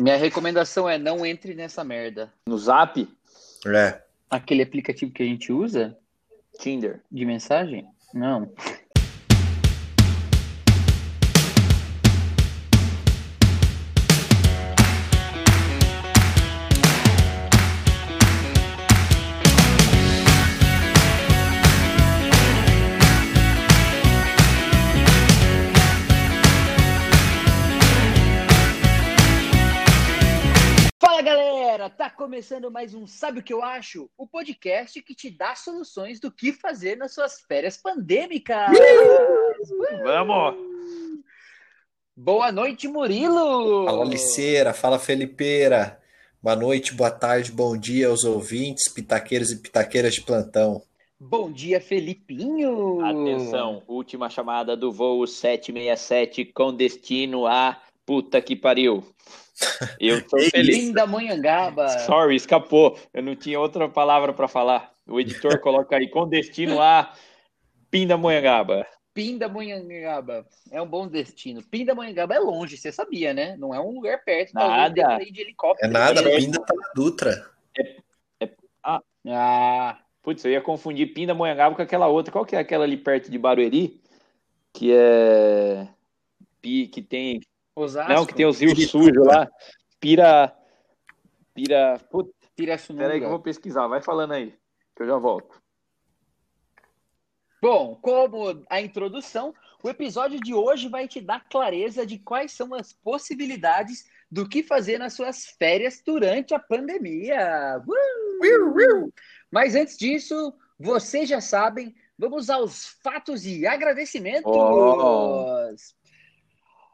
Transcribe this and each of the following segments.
Minha recomendação é não entre nessa merda. No Zap? É. Aquele aplicativo que a gente usa Tinder. de mensagem? Não. Começando mais um Sabe o que eu acho? O podcast que te dá soluções do que fazer nas suas férias pandêmicas. Vamos! Boa noite, Murilo! Fala Liceira, fala Felipeira. Boa noite, boa tarde, bom dia aos ouvintes, pitaqueiros e pitaqueiras de plantão. Bom dia, Felipinho! Atenção, última chamada do voo 767 com destino a puta que pariu. Eu tô feliz. Pindamonhangaba. Sorry, escapou. Eu não tinha outra palavra para falar. O editor coloca aí com destino a Pindamonhangaba. Pindamonhangaba. É um bom destino. Pindamonhangaba é longe, você sabia, né? Não é um lugar perto. Nada. ir de helicóptero. É nada, mesmo. ainda tá na Dutra. Ah, Putz, eu ia confundir Pindamonhangaba com aquela outra. Qual que é aquela ali perto de Barueri? Que é. Pi- Que tem. Osasco. Não, que tem os rios sujos lá. Pira. Pira. Putz, Pirassununga. peraí que eu vou pesquisar. Vai falando aí, que eu já volto. Bom, como a introdução, o episódio de hoje vai te dar clareza de quais são as possibilidades do que fazer nas suas férias durante a pandemia. Uh! Mas antes disso, vocês já sabem, vamos aos fatos e agradecimentos. Oh.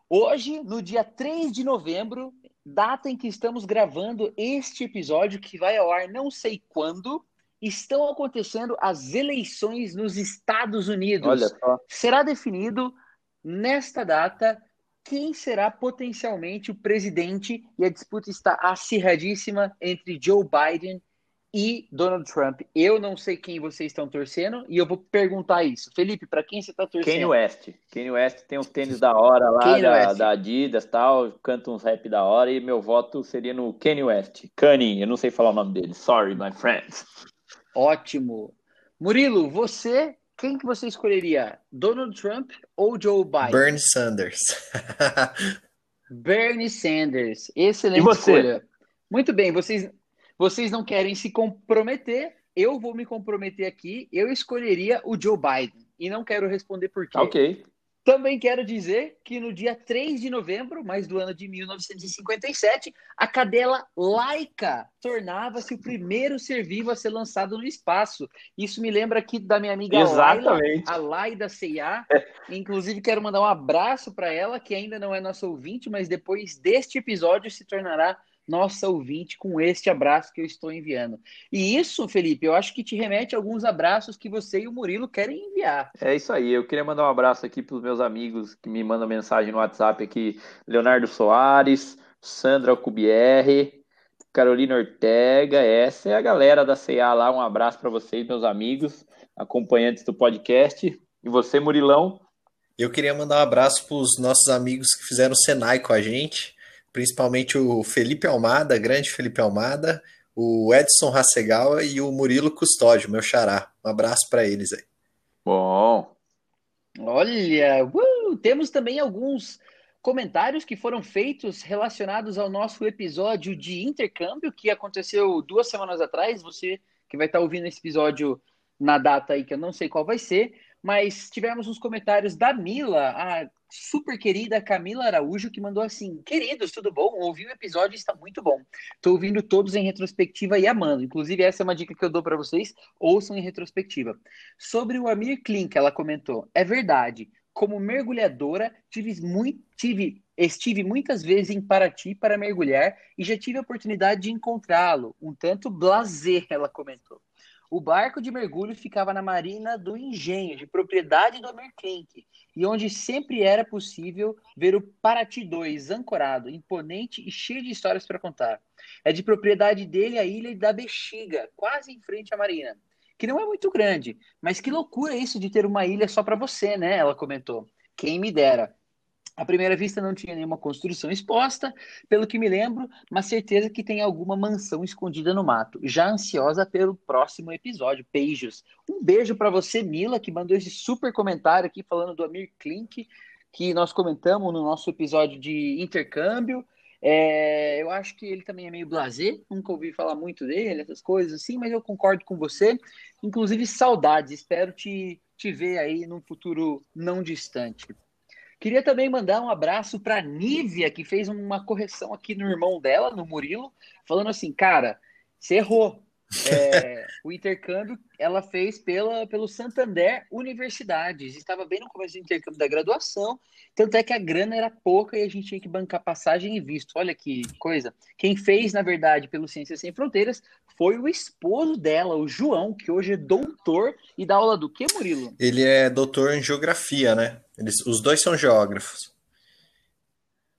Hoje, no dia 3 de novembro, data em que estamos gravando este episódio, que vai ao ar não sei quando, estão acontecendo as eleições nos Estados Unidos. Olha só. Será definido nesta data quem será potencialmente o presidente e a disputa está acirradíssima entre Joe Biden e Donald Trump. Eu não sei quem vocês estão torcendo e eu vou perguntar isso. Felipe, para quem você está torcendo? Kanye West. Kanye West tem uns tênis da hora lá, Kanye da, West. da Adidas e tal, canta uns rap da hora e meu voto seria no Kanye West. Kanye, eu não sei falar o nome dele. Sorry, my friends. Ótimo. Murilo, você, quem que você escolheria? Donald Trump ou Joe Biden? Bernie Sanders. Bernie Sanders. Excelente E você? escolha. Muito bem, vocês, vocês não querem se comprometer. Eu vou me comprometer aqui. Eu escolheria o Joe Biden. E não quero responder por quê. Ok. Também quero dizer que no dia 3 de novembro, mais do ano de 1957, a cadela Laika tornava-se o primeiro ser vivo a ser lançado no espaço. Isso me lembra aqui da minha amiga Laila, Exatamente. a Lai da CIA. Inclusive, quero mandar um abraço para ela, que ainda não é nossa ouvinte, mas depois deste episódio se tornará nossa ouvinte com este abraço que eu estou enviando. E isso, Felipe, eu acho que te remete a alguns abraços que você e o Murilo querem enviar. É isso aí. Eu queria mandar um abraço aqui para os meus amigos que me mandam mensagem no WhatsApp aqui. Leonardo Soares, Sandra Alcubierre, Carolina Ortega. Essa é a galera da CA lá. Um abraço para vocês, meus amigos, acompanhantes do podcast. E você, Murilão? Eu queria mandar um abraço para os nossos amigos que fizeram o Senai com a gente, principalmente o Felipe Almada, grande Felipe Almada, o Edson Hasegawa e o Murilo Custódio, meu xará. Um abraço para eles aí. Bom, Olha, uh, temos também alguns comentários que foram feitos relacionados ao nosso episódio de intercâmbio que aconteceu duas semanas atrás. Você que vai estar ouvindo esse episódio na data aí que eu não sei qual vai ser, mas tivemos uns comentários da Mila, a super querida Camila Araújo, que mandou assim: Queridos, tudo bom? Ouvi o episódio está muito bom. Estou ouvindo todos em retrospectiva e amando. Inclusive, essa é uma dica que eu dou para vocês: ouçam em retrospectiva. Sobre o Amir Klink, ela comentou: É verdade. Como mergulhadora, tive, muito, tive, estive muitas vezes em Paraty para mergulhar e já tive a oportunidade de encontrá-lo. Um tanto blazer, ela comentou. O barco de mergulho ficava na Marina do Engenho, de propriedade do Amir Klink, e onde sempre era possível ver o Paraty 2 ancorado, imponente e cheio de histórias para contar. É de propriedade dele a ilha da Bexiga, quase em frente à Marina que não é muito grande. Mas que loucura isso de ter uma ilha só para você, né? Ela comentou. Quem me dera. À primeira vista não tinha nenhuma construção exposta, pelo que me lembro, mas certeza que tem alguma mansão escondida no mato. Já ansiosa pelo próximo episódio. Beijos. Um beijo para você, Mila, que mandou esse super comentário aqui falando do Amir Klink, que nós comentamos no nosso episódio de intercâmbio. É, eu acho que ele também é meio blasé, nunca ouvi falar muito dele, essas coisas assim, mas eu concordo com você. Inclusive, saudades, espero te, te ver aí num futuro não distante. Queria também mandar um abraço para Nívia, que fez uma correção aqui no irmão dela, no Murilo, falando assim, cara, você errou. É, o intercâmbio ela fez pela, pelo Santander Universidades. Estava bem no começo do intercâmbio da graduação, tanto é que a grana era pouca e a gente tinha que bancar passagem e visto. Olha que coisa. Quem fez, na verdade, pelo Ciências Sem Fronteiras foi o esposo dela, o João, que hoje é doutor e dá aula do que, Murilo? Ele é doutor em geografia, né? Eles, os dois são geógrafos.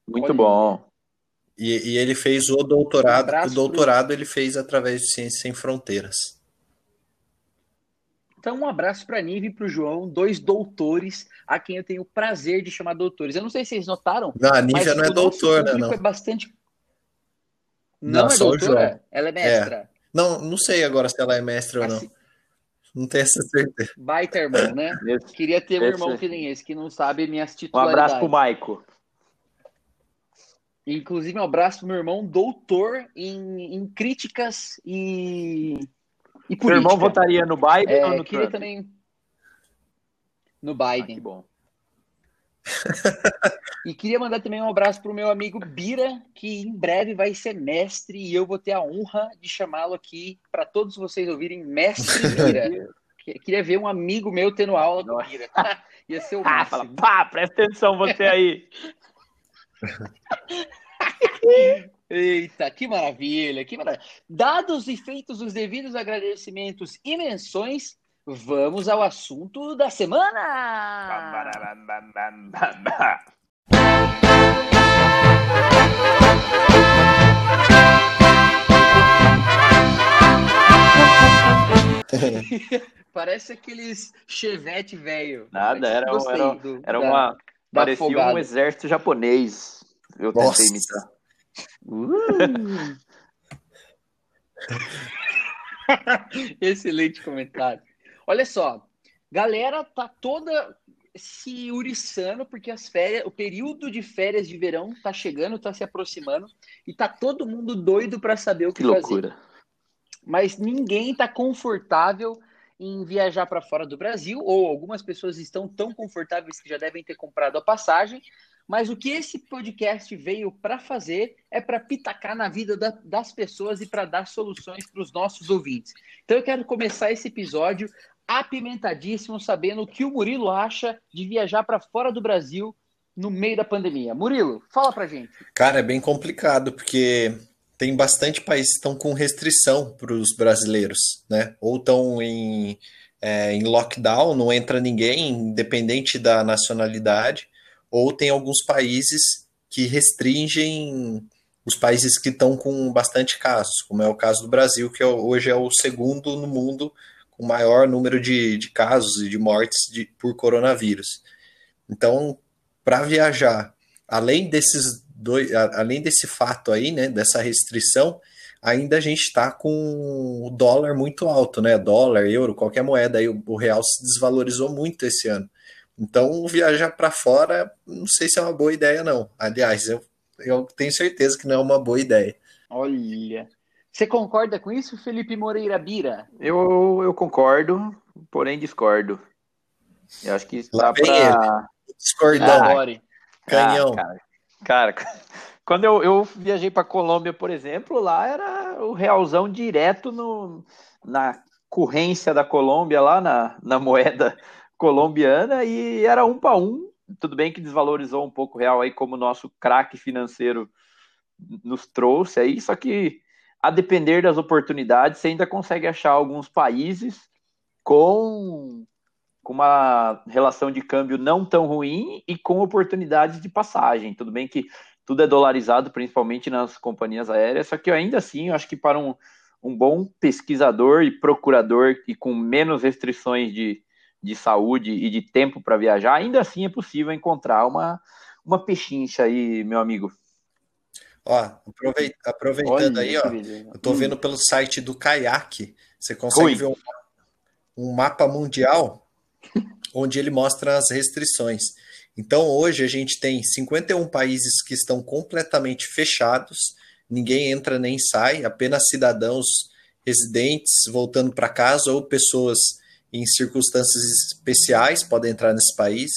Muito Olha. bom. E, e, ele fez o doutorado. Um o doutorado pro... ele fez através de Ciências Sem Fronteiras. Então, um abraço para a Nive e para o João, dois doutores, a quem eu tenho o prazer de chamar doutores. Eu não sei se vocês notaram. Não, a Nívia não é doutor, né? Não. É bastante... Não, não é doutora? Ela é mestra. É. Não, não sei agora se ela é mestra assim... ou não. Não tenho essa certeza. Baita irmão, né? Esse, Queria ter um irmão que nem esse, que não sabe minhas titularidades. Um abraço pro Maico. Inclusive, um abraço pro meu irmão, doutor em, em críticas e, e política. Seu irmão votaria no Biden é, ou no queria Trump? também no Biden. Ah, que bom. e queria mandar também um abraço para o meu amigo Bira, que em breve vai ser mestre e eu vou ter a honra de chamá-lo aqui para todos vocês ouvirem Mestre Bira. queria ver um amigo meu tendo aula com Bira. Ia ser o máximo. Ah, fala, pá, presta atenção você aí. Eita, que maravilha, que maravilha. Dados e feitos os devidos agradecimentos e menções, vamos ao assunto da semana. Parece aqueles chevette velho. Nada, era, era, do, era da... uma Parecia afogado. um exército japonês. Eu Nossa. tentei imitar. Uh. Excelente comentário. Olha só, galera tá toda se uriçando porque as férias, o período de férias de verão tá chegando, tá se aproximando e tá todo mundo doido para saber o que, que fazer. loucura. Mas ninguém tá confortável em viajar para fora do Brasil, ou algumas pessoas estão tão confortáveis que já devem ter comprado a passagem, mas o que esse podcast veio para fazer é para pitacar na vida da, das pessoas e para dar soluções para os nossos ouvintes. Então eu quero começar esse episódio apimentadíssimo, sabendo o que o Murilo acha de viajar para fora do Brasil no meio da pandemia. Murilo, fala para gente. Cara, é bem complicado, porque tem bastante países que estão com restrição para os brasileiros, né? Ou estão em, é, em lockdown, não entra ninguém, independente da nacionalidade, ou tem alguns países que restringem os países que estão com bastante casos, como é o caso do Brasil, que é hoje é o segundo no mundo com maior número de, de casos e de mortes de, por coronavírus. Então, para viajar, além desses dois, além desse fato aí, né, dessa restrição, ainda a gente está com o dólar muito alto, né? Dólar, euro, qualquer moeda aí, o real se desvalorizou muito esse ano. Então, viajar para fora, não sei se é uma boa ideia, não. Aliás, eu, eu tenho certeza que não é uma boa ideia. Olha. Você concorda com isso, Felipe Moreira Bira? Eu, eu concordo, porém discordo. Eu acho que está para. Discordando. Ah, Canhão. Ah, cara, Cara, quando eu, eu viajei para Colômbia, por exemplo, lá era o realzão direto no, na corrência da Colômbia, lá na, na moeda colombiana, e era um para um. Tudo bem que desvalorizou um pouco o real aí, como o nosso craque financeiro nos trouxe aí, só que a depender das oportunidades, você ainda consegue achar alguns países com com uma relação de câmbio não tão ruim e com oportunidades de passagem. Tudo bem que tudo é dolarizado, principalmente nas companhias aéreas, só que ainda assim, eu acho que para um, um bom pesquisador e procurador e com menos restrições de, de saúde e de tempo para viajar, ainda assim é possível encontrar uma, uma pechincha aí, meu amigo. Ó, aproveitando Olha, aí, ó, eu tô vendo pelo site do Kayak, você consegue Oi. ver um, um mapa mundial onde ele mostra as restrições. Então, hoje a gente tem 51 países que estão completamente fechados, ninguém entra nem sai, apenas cidadãos residentes voltando para casa ou pessoas em circunstâncias especiais podem entrar nesse país.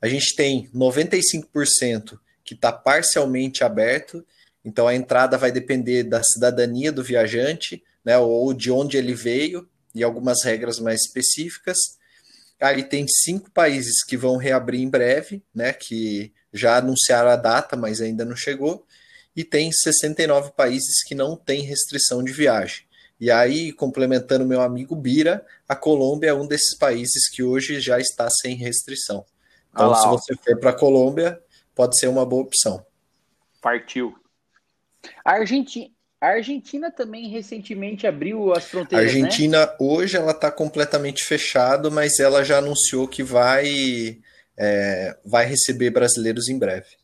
A gente tem 95% que está parcialmente aberto, então a entrada vai depender da cidadania do viajante, né, ou de onde ele veio, e algumas regras mais específicas. Aí tem cinco países que vão reabrir em breve, né, que já anunciaram a data, mas ainda não chegou, e tem 69 países que não têm restrição de viagem. E aí, complementando meu amigo Bira, a Colômbia é um desses países que hoje já está sem restrição. Então, se você for para a Colômbia, pode ser uma boa opção. Partiu. A Argentina, a Argentina também recentemente abriu as fronteiras. A Argentina né? hoje ela está completamente fechado, mas ela já anunciou que vai é, vai receber brasileiros em breve.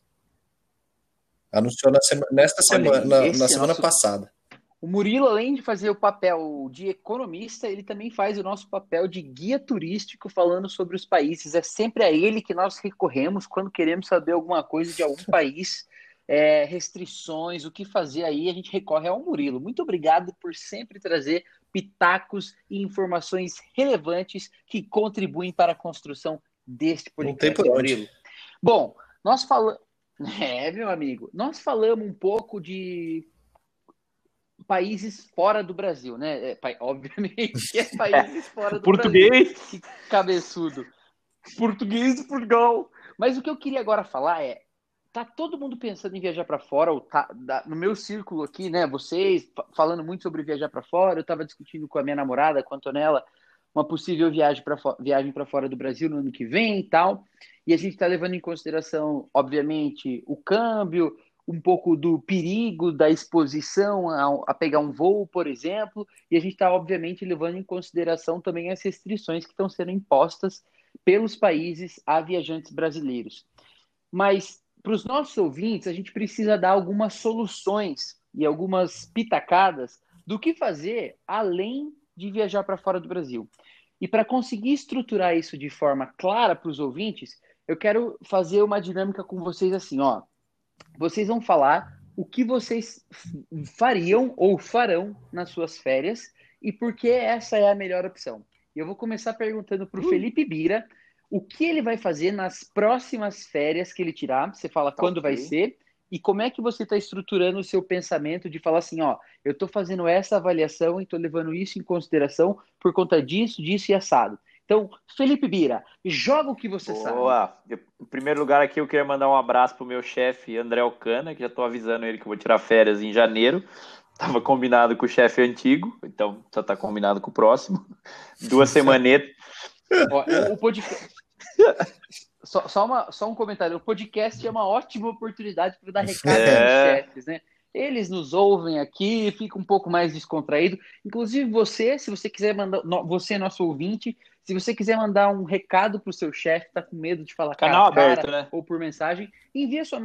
Anunciou na sema, nesta semana, na, na semana nosso... passada. O Murilo, além de fazer o papel de economista, ele também faz o nosso papel de guia turístico falando sobre os países. É sempre a ele que nós recorremos quando queremos saber alguma coisa de algum país, é, restrições, o que fazer aí, a gente recorre ao Murilo. Muito obrigado por sempre trazer pitacos e informações relevantes que contribuem para a construção deste podcast. Não tem Murilo. Bom, nós falamos. É, meu amigo, nós falamos um pouco de países fora do Brasil, né? É, obviamente que é países fora do Português. Brasil. Português. Cabeçudo. Português do Portugal. Mas o que eu queria agora falar é, tá todo mundo pensando em viajar para fora, ou tá, da, no meu círculo aqui, né? Vocês falando muito sobre viajar para fora, eu estava discutindo com a minha namorada, com a Antonella, uma possível viagem para viagem para fora do Brasil no ano que vem e tal. E a gente está levando em consideração, obviamente, o câmbio, um pouco do perigo da exposição a, a pegar um voo, por exemplo, e a gente está, obviamente, levando em consideração também as restrições que estão sendo impostas pelos países a viajantes brasileiros. Mas, para os nossos ouvintes, a gente precisa dar algumas soluções e algumas pitacadas do que fazer além de viajar para fora do Brasil. E para conseguir estruturar isso de forma clara para os ouvintes, eu quero fazer uma dinâmica com vocês assim, ó vocês vão falar o que vocês fariam ou farão nas suas férias e por que essa é a melhor opção. Eu vou começar perguntando para o uh. Felipe Bira o que ele vai fazer nas próximas férias que ele tirar. Você fala tá quando okay. vai ser e como é que você está estruturando o seu pensamento de falar assim, ó, eu estou fazendo essa avaliação e estou levando isso em consideração por conta disso, disso e assado. Então, Felipe Bira, joga o que você Boa. sabe. Boa. Em primeiro lugar aqui eu queria mandar um abraço pro meu chefe André Alcana, que já estou avisando ele que eu vou tirar férias em janeiro. Tava combinado com o chefe antigo, então só tá combinado com o próximo. Duas semanetas. O podcast... só, só, uma, só um comentário. O podcast é uma ótima oportunidade para dar recado é... aos chefes, né? Eles nos ouvem aqui, fica um pouco mais descontraído. Inclusive você, se você quiser mandar, você é nosso ouvinte, se você quiser mandar um recado para o seu chefe, tá com medo de falar Canal cara, aberto, cara, né? ou por mensagem, envia sua,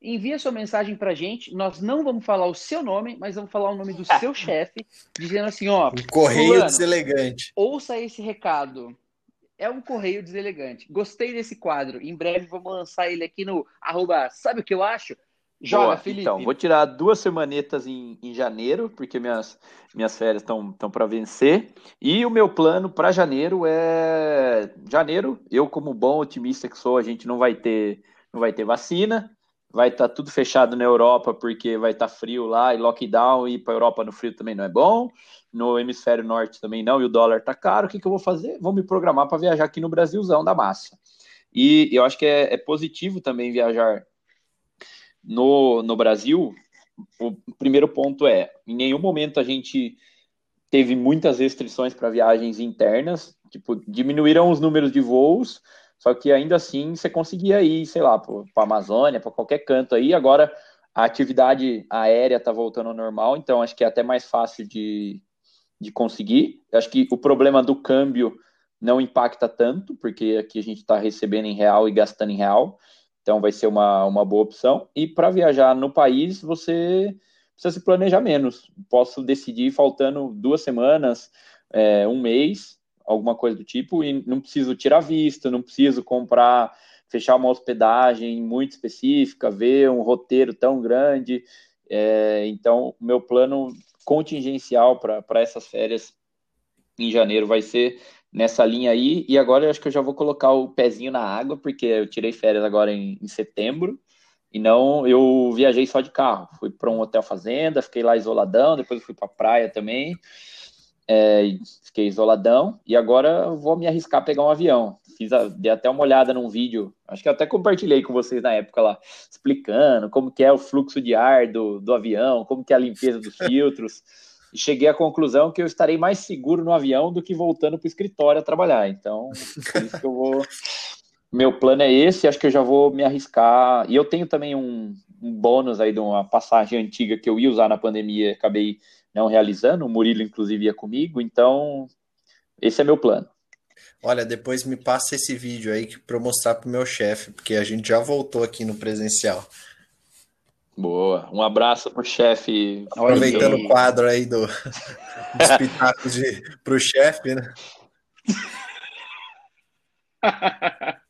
envia sua mensagem para a gente. Nós não vamos falar o seu nome, mas vamos falar o nome do seu chefe, dizendo assim, ó. Um correio deselegante. Ouça esse recado. É um correio deselegante. Gostei desse quadro. Em breve vamos lançar ele aqui no arroba, sabe o que eu acho? Joga, Boa, Felipe. Então, vou tirar duas semanetas em, em janeiro, porque minhas, minhas férias estão para vencer. E o meu plano para janeiro é. Janeiro, eu, como bom otimista que sou, a gente não vai ter, não vai ter vacina. Vai estar tá tudo fechado na Europa, porque vai estar tá frio lá e lockdown. E para a Europa no frio também não é bom. No hemisfério norte também não, e o dólar tá caro. O que, que eu vou fazer? Vou me programar para viajar aqui no Brasilzão da massa. E eu acho que é, é positivo também viajar no, no Brasil, o primeiro ponto é: em nenhum momento a gente teve muitas restrições para viagens internas, tipo, diminuíram os números de voos, só que ainda assim você conseguia ir, sei lá, para a Amazônia, para qualquer canto aí. Agora a atividade aérea está voltando ao normal, então acho que é até mais fácil de, de conseguir. acho que o problema do câmbio não impacta tanto, porque aqui a gente está recebendo em real e gastando em real. Então vai ser uma, uma boa opção. E para viajar no país, você precisa se planejar menos. Posso decidir faltando duas semanas, é, um mês, alguma coisa do tipo, e não preciso tirar visto, não preciso comprar, fechar uma hospedagem muito específica, ver um roteiro tão grande. É, então, meu plano contingencial para essas férias em janeiro vai ser nessa linha aí. E agora eu acho que eu já vou colocar o pezinho na água, porque eu tirei férias agora em, em setembro. E não, eu viajei só de carro. Fui para um hotel fazenda, fiquei lá isoladão, depois fui para praia também. É, fiquei isoladão e agora vou me arriscar a pegar um avião. Fiz a, dei até uma olhada num vídeo, acho que até compartilhei com vocês na época lá, explicando como que é o fluxo de ar do, do avião, como que é a limpeza dos filtros. E cheguei à conclusão que eu estarei mais seguro no avião do que voltando para o escritório a trabalhar. Então, por isso que eu vou meu plano é esse, acho que eu já vou me arriscar. E eu tenho também um, um bônus aí de uma passagem antiga que eu ia usar na pandemia, acabei não realizando. O Murilo, inclusive, ia comigo. Então, esse é meu plano. Olha, depois me passa esse vídeo aí para mostrar para o meu chefe, porque a gente já voltou aqui no presencial. Boa. Um abraço pro chefe. Aproveitando o quadro aí do, dos pitacos para o chefe, né?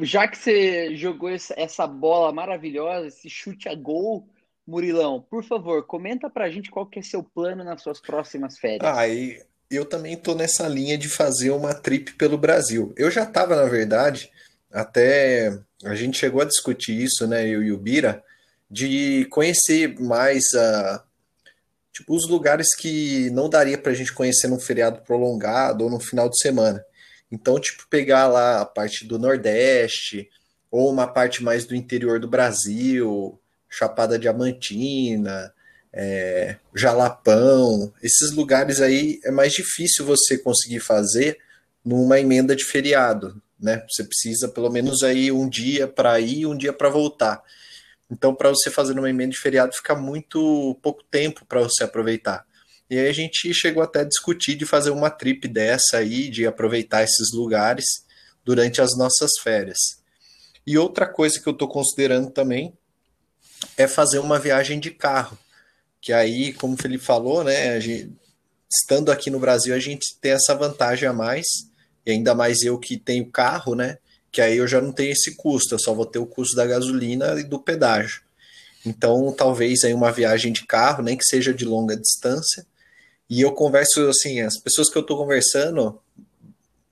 Já que você jogou essa bola maravilhosa, esse chute a gol, Murilão, por favor, comenta pra gente qual que é seu plano nas suas próximas férias. Ah, e eu também tô nessa linha de fazer uma trip pelo Brasil. Eu já tava, na verdade, até a gente chegou a discutir isso, né, eu e o Bira, de conhecer mais a tipo os lugares que não daria pra gente conhecer num feriado prolongado ou no final de semana. Então, tipo, pegar lá a parte do Nordeste, ou uma parte mais do interior do Brasil, Chapada Diamantina, é, Jalapão, esses lugares aí é mais difícil você conseguir fazer numa emenda de feriado, né? Você precisa pelo menos aí um dia para ir um dia para voltar. Então, para você fazer numa emenda de feriado, fica muito pouco tempo para você aproveitar. E aí a gente chegou até a discutir de fazer uma trip dessa aí, de aproveitar esses lugares durante as nossas férias. E outra coisa que eu estou considerando também é fazer uma viagem de carro. Que aí, como o Felipe falou, né, gente, estando aqui no Brasil, a gente tem essa vantagem a mais, e ainda mais eu que tenho carro, né? Que aí eu já não tenho esse custo, eu só vou ter o custo da gasolina e do pedágio. Então, talvez aí uma viagem de carro, nem que seja de longa distância, e eu converso assim, as pessoas que eu estou conversando,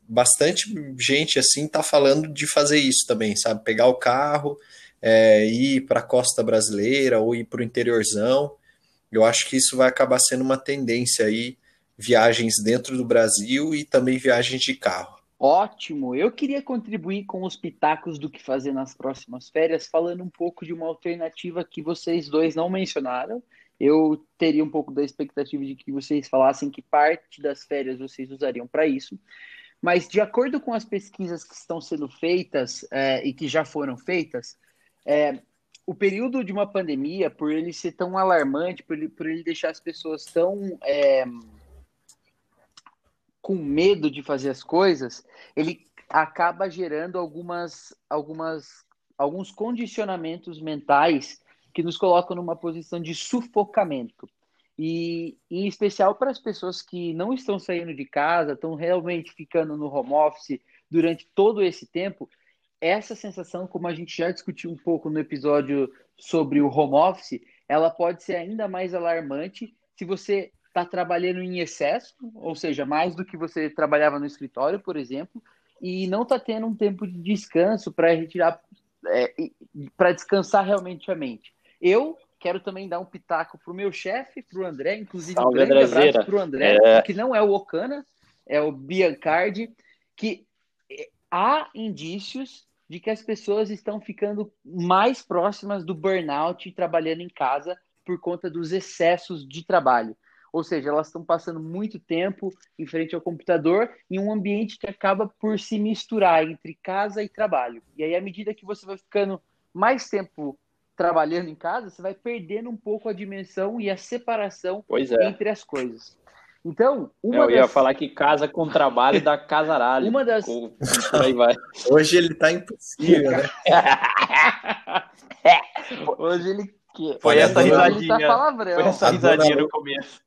bastante gente assim tá falando de fazer isso também, sabe? Pegar o carro, é, ir para a costa brasileira ou ir para o interiorzão. Eu acho que isso vai acabar sendo uma tendência aí, viagens dentro do Brasil e também viagens de carro. Ótimo! Eu queria contribuir com os pitacos do que fazer nas próximas férias, falando um pouco de uma alternativa que vocês dois não mencionaram, eu teria um pouco da expectativa de que vocês falassem que parte das férias vocês usariam para isso. Mas, de acordo com as pesquisas que estão sendo feitas é, e que já foram feitas, é, o período de uma pandemia, por ele ser tão alarmante, por ele, por ele deixar as pessoas tão é, com medo de fazer as coisas, ele acaba gerando algumas, algumas, alguns condicionamentos mentais que nos colocam numa posição de sufocamento. E em especial para as pessoas que não estão saindo de casa, estão realmente ficando no home office durante todo esse tempo, essa sensação, como a gente já discutiu um pouco no episódio sobre o home office, ela pode ser ainda mais alarmante se você está trabalhando em excesso, ou seja, mais do que você trabalhava no escritório, por exemplo, e não está tendo um tempo de descanso para retirar, é, para descansar realmente a mente. Eu quero também dar um pitaco pro meu chefe, pro André, inclusive Salve, um grande abraço pro André, é... que não é o Okana, é o Biancardi, que há indícios de que as pessoas estão ficando mais próximas do burnout trabalhando em casa por conta dos excessos de trabalho. Ou seja, elas estão passando muito tempo em frente ao computador em um ambiente que acaba por se misturar entre casa e trabalho. E aí, à medida que você vai ficando mais tempo trabalhando em casa, você vai perdendo um pouco a dimensão e a separação é. entre as coisas. Então, uma Eu das... ia falar que casa com trabalho dá casaralho. Uma das. Com... Aí vai. Hoje ele tá impossível, né? Hoje ele. Foi essa risadinha. Tá Foi essa risadinha no começo.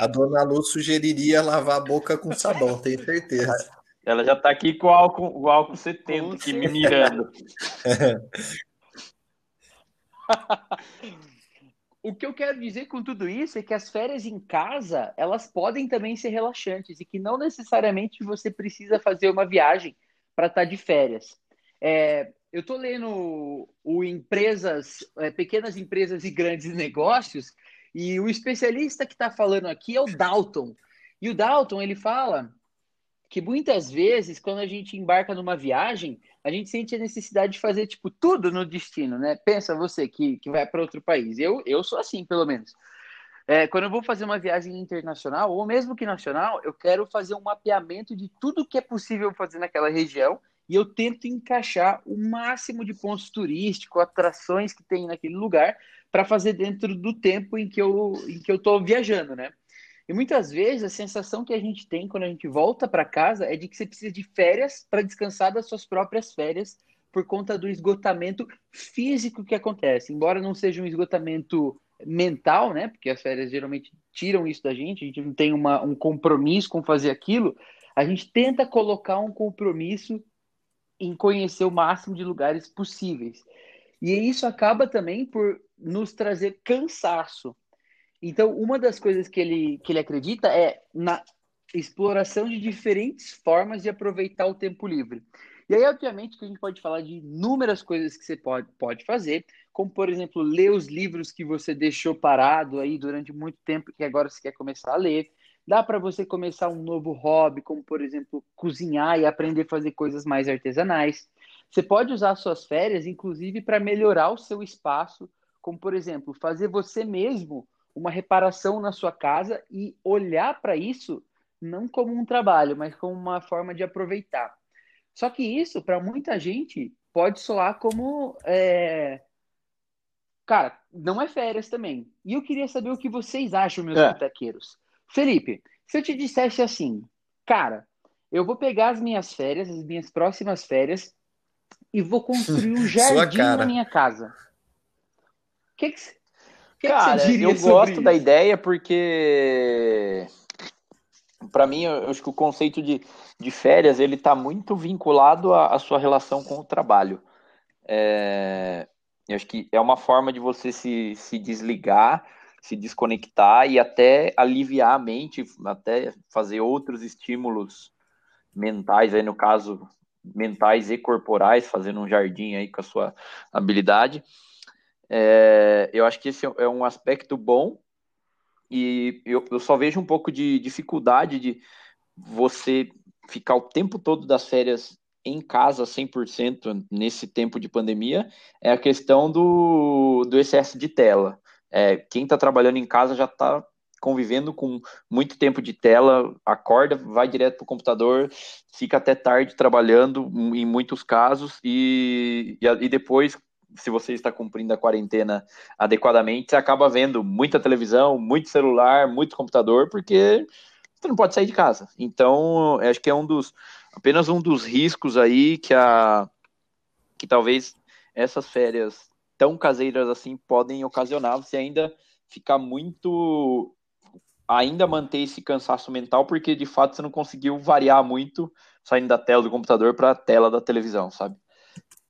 A dona Lu sugeriria lavar a boca com sabão, tenho certeza. Ela já tá aqui com o álcool, o álcool 70 aqui me mirando. o que eu quero dizer com tudo isso é que as férias em casa, elas podem também ser relaxantes e que não necessariamente você precisa fazer uma viagem para estar tá de férias. É, eu estou lendo o empresas, é, pequenas empresas e grandes negócios e o especialista que está falando aqui é o Dalton. E o Dalton ele fala que muitas vezes, quando a gente embarca numa viagem, a gente sente a necessidade de fazer, tipo, tudo no destino, né? Pensa você que, que vai para outro país. Eu, eu sou assim, pelo menos. É, quando eu vou fazer uma viagem internacional, ou mesmo que nacional, eu quero fazer um mapeamento de tudo que é possível fazer naquela região e eu tento encaixar o máximo de pontos turísticos, atrações que tem naquele lugar para fazer dentro do tempo em que eu em que eu estou viajando, né? E muitas vezes a sensação que a gente tem quando a gente volta para casa é de que você precisa de férias para descansar das suas próprias férias por conta do esgotamento físico que acontece. Embora não seja um esgotamento mental, né? Porque as férias geralmente tiram isso da gente, a gente não tem uma, um compromisso com fazer aquilo. A gente tenta colocar um compromisso em conhecer o máximo de lugares possíveis. E isso acaba também por nos trazer cansaço. Então, uma das coisas que ele, que ele acredita é na exploração de diferentes formas de aproveitar o tempo livre. E aí, obviamente, que a gente pode falar de inúmeras coisas que você pode, pode fazer, como, por exemplo, ler os livros que você deixou parado aí durante muito tempo que agora você quer começar a ler. Dá para você começar um novo hobby, como, por exemplo, cozinhar e aprender a fazer coisas mais artesanais. Você pode usar suas férias, inclusive, para melhorar o seu espaço, como, por exemplo, fazer você mesmo uma reparação na sua casa e olhar para isso não como um trabalho, mas como uma forma de aproveitar. Só que isso, para muita gente, pode soar como. É... Cara, não é férias também. E eu queria saber o que vocês acham, meus é. Felipe, se eu te dissesse assim, cara, eu vou pegar as minhas férias, as minhas próximas férias, e vou construir um jardim na minha casa. O que, que, que Cara, que eu gosto isso? da ideia porque para mim, eu acho que o conceito de, de férias ele está muito vinculado à, à, sua relação com o trabalho. É, eu acho que é uma forma de você se, se desligar, se desconectar e até aliviar a mente, até fazer outros estímulos mentais, aí no caso, mentais e corporais, fazendo um jardim aí com a sua habilidade. É, eu acho que esse é um aspecto bom e eu, eu só vejo um pouco de dificuldade de você ficar o tempo todo das férias em casa 100% nesse tempo de pandemia é a questão do, do excesso de tela. É, quem está trabalhando em casa já está convivendo com muito tempo de tela, acorda, vai direto para o computador, fica até tarde trabalhando em muitos casos e, e depois se você está cumprindo a quarentena adequadamente, você acaba vendo muita televisão, muito celular, muito computador, porque você não pode sair de casa. Então, acho que é um dos apenas um dos riscos aí que a que talvez essas férias tão caseiras assim podem ocasionar você ainda ficar muito ainda manter esse cansaço mental porque de fato você não conseguiu variar muito saindo da tela do computador para a tela da televisão, sabe?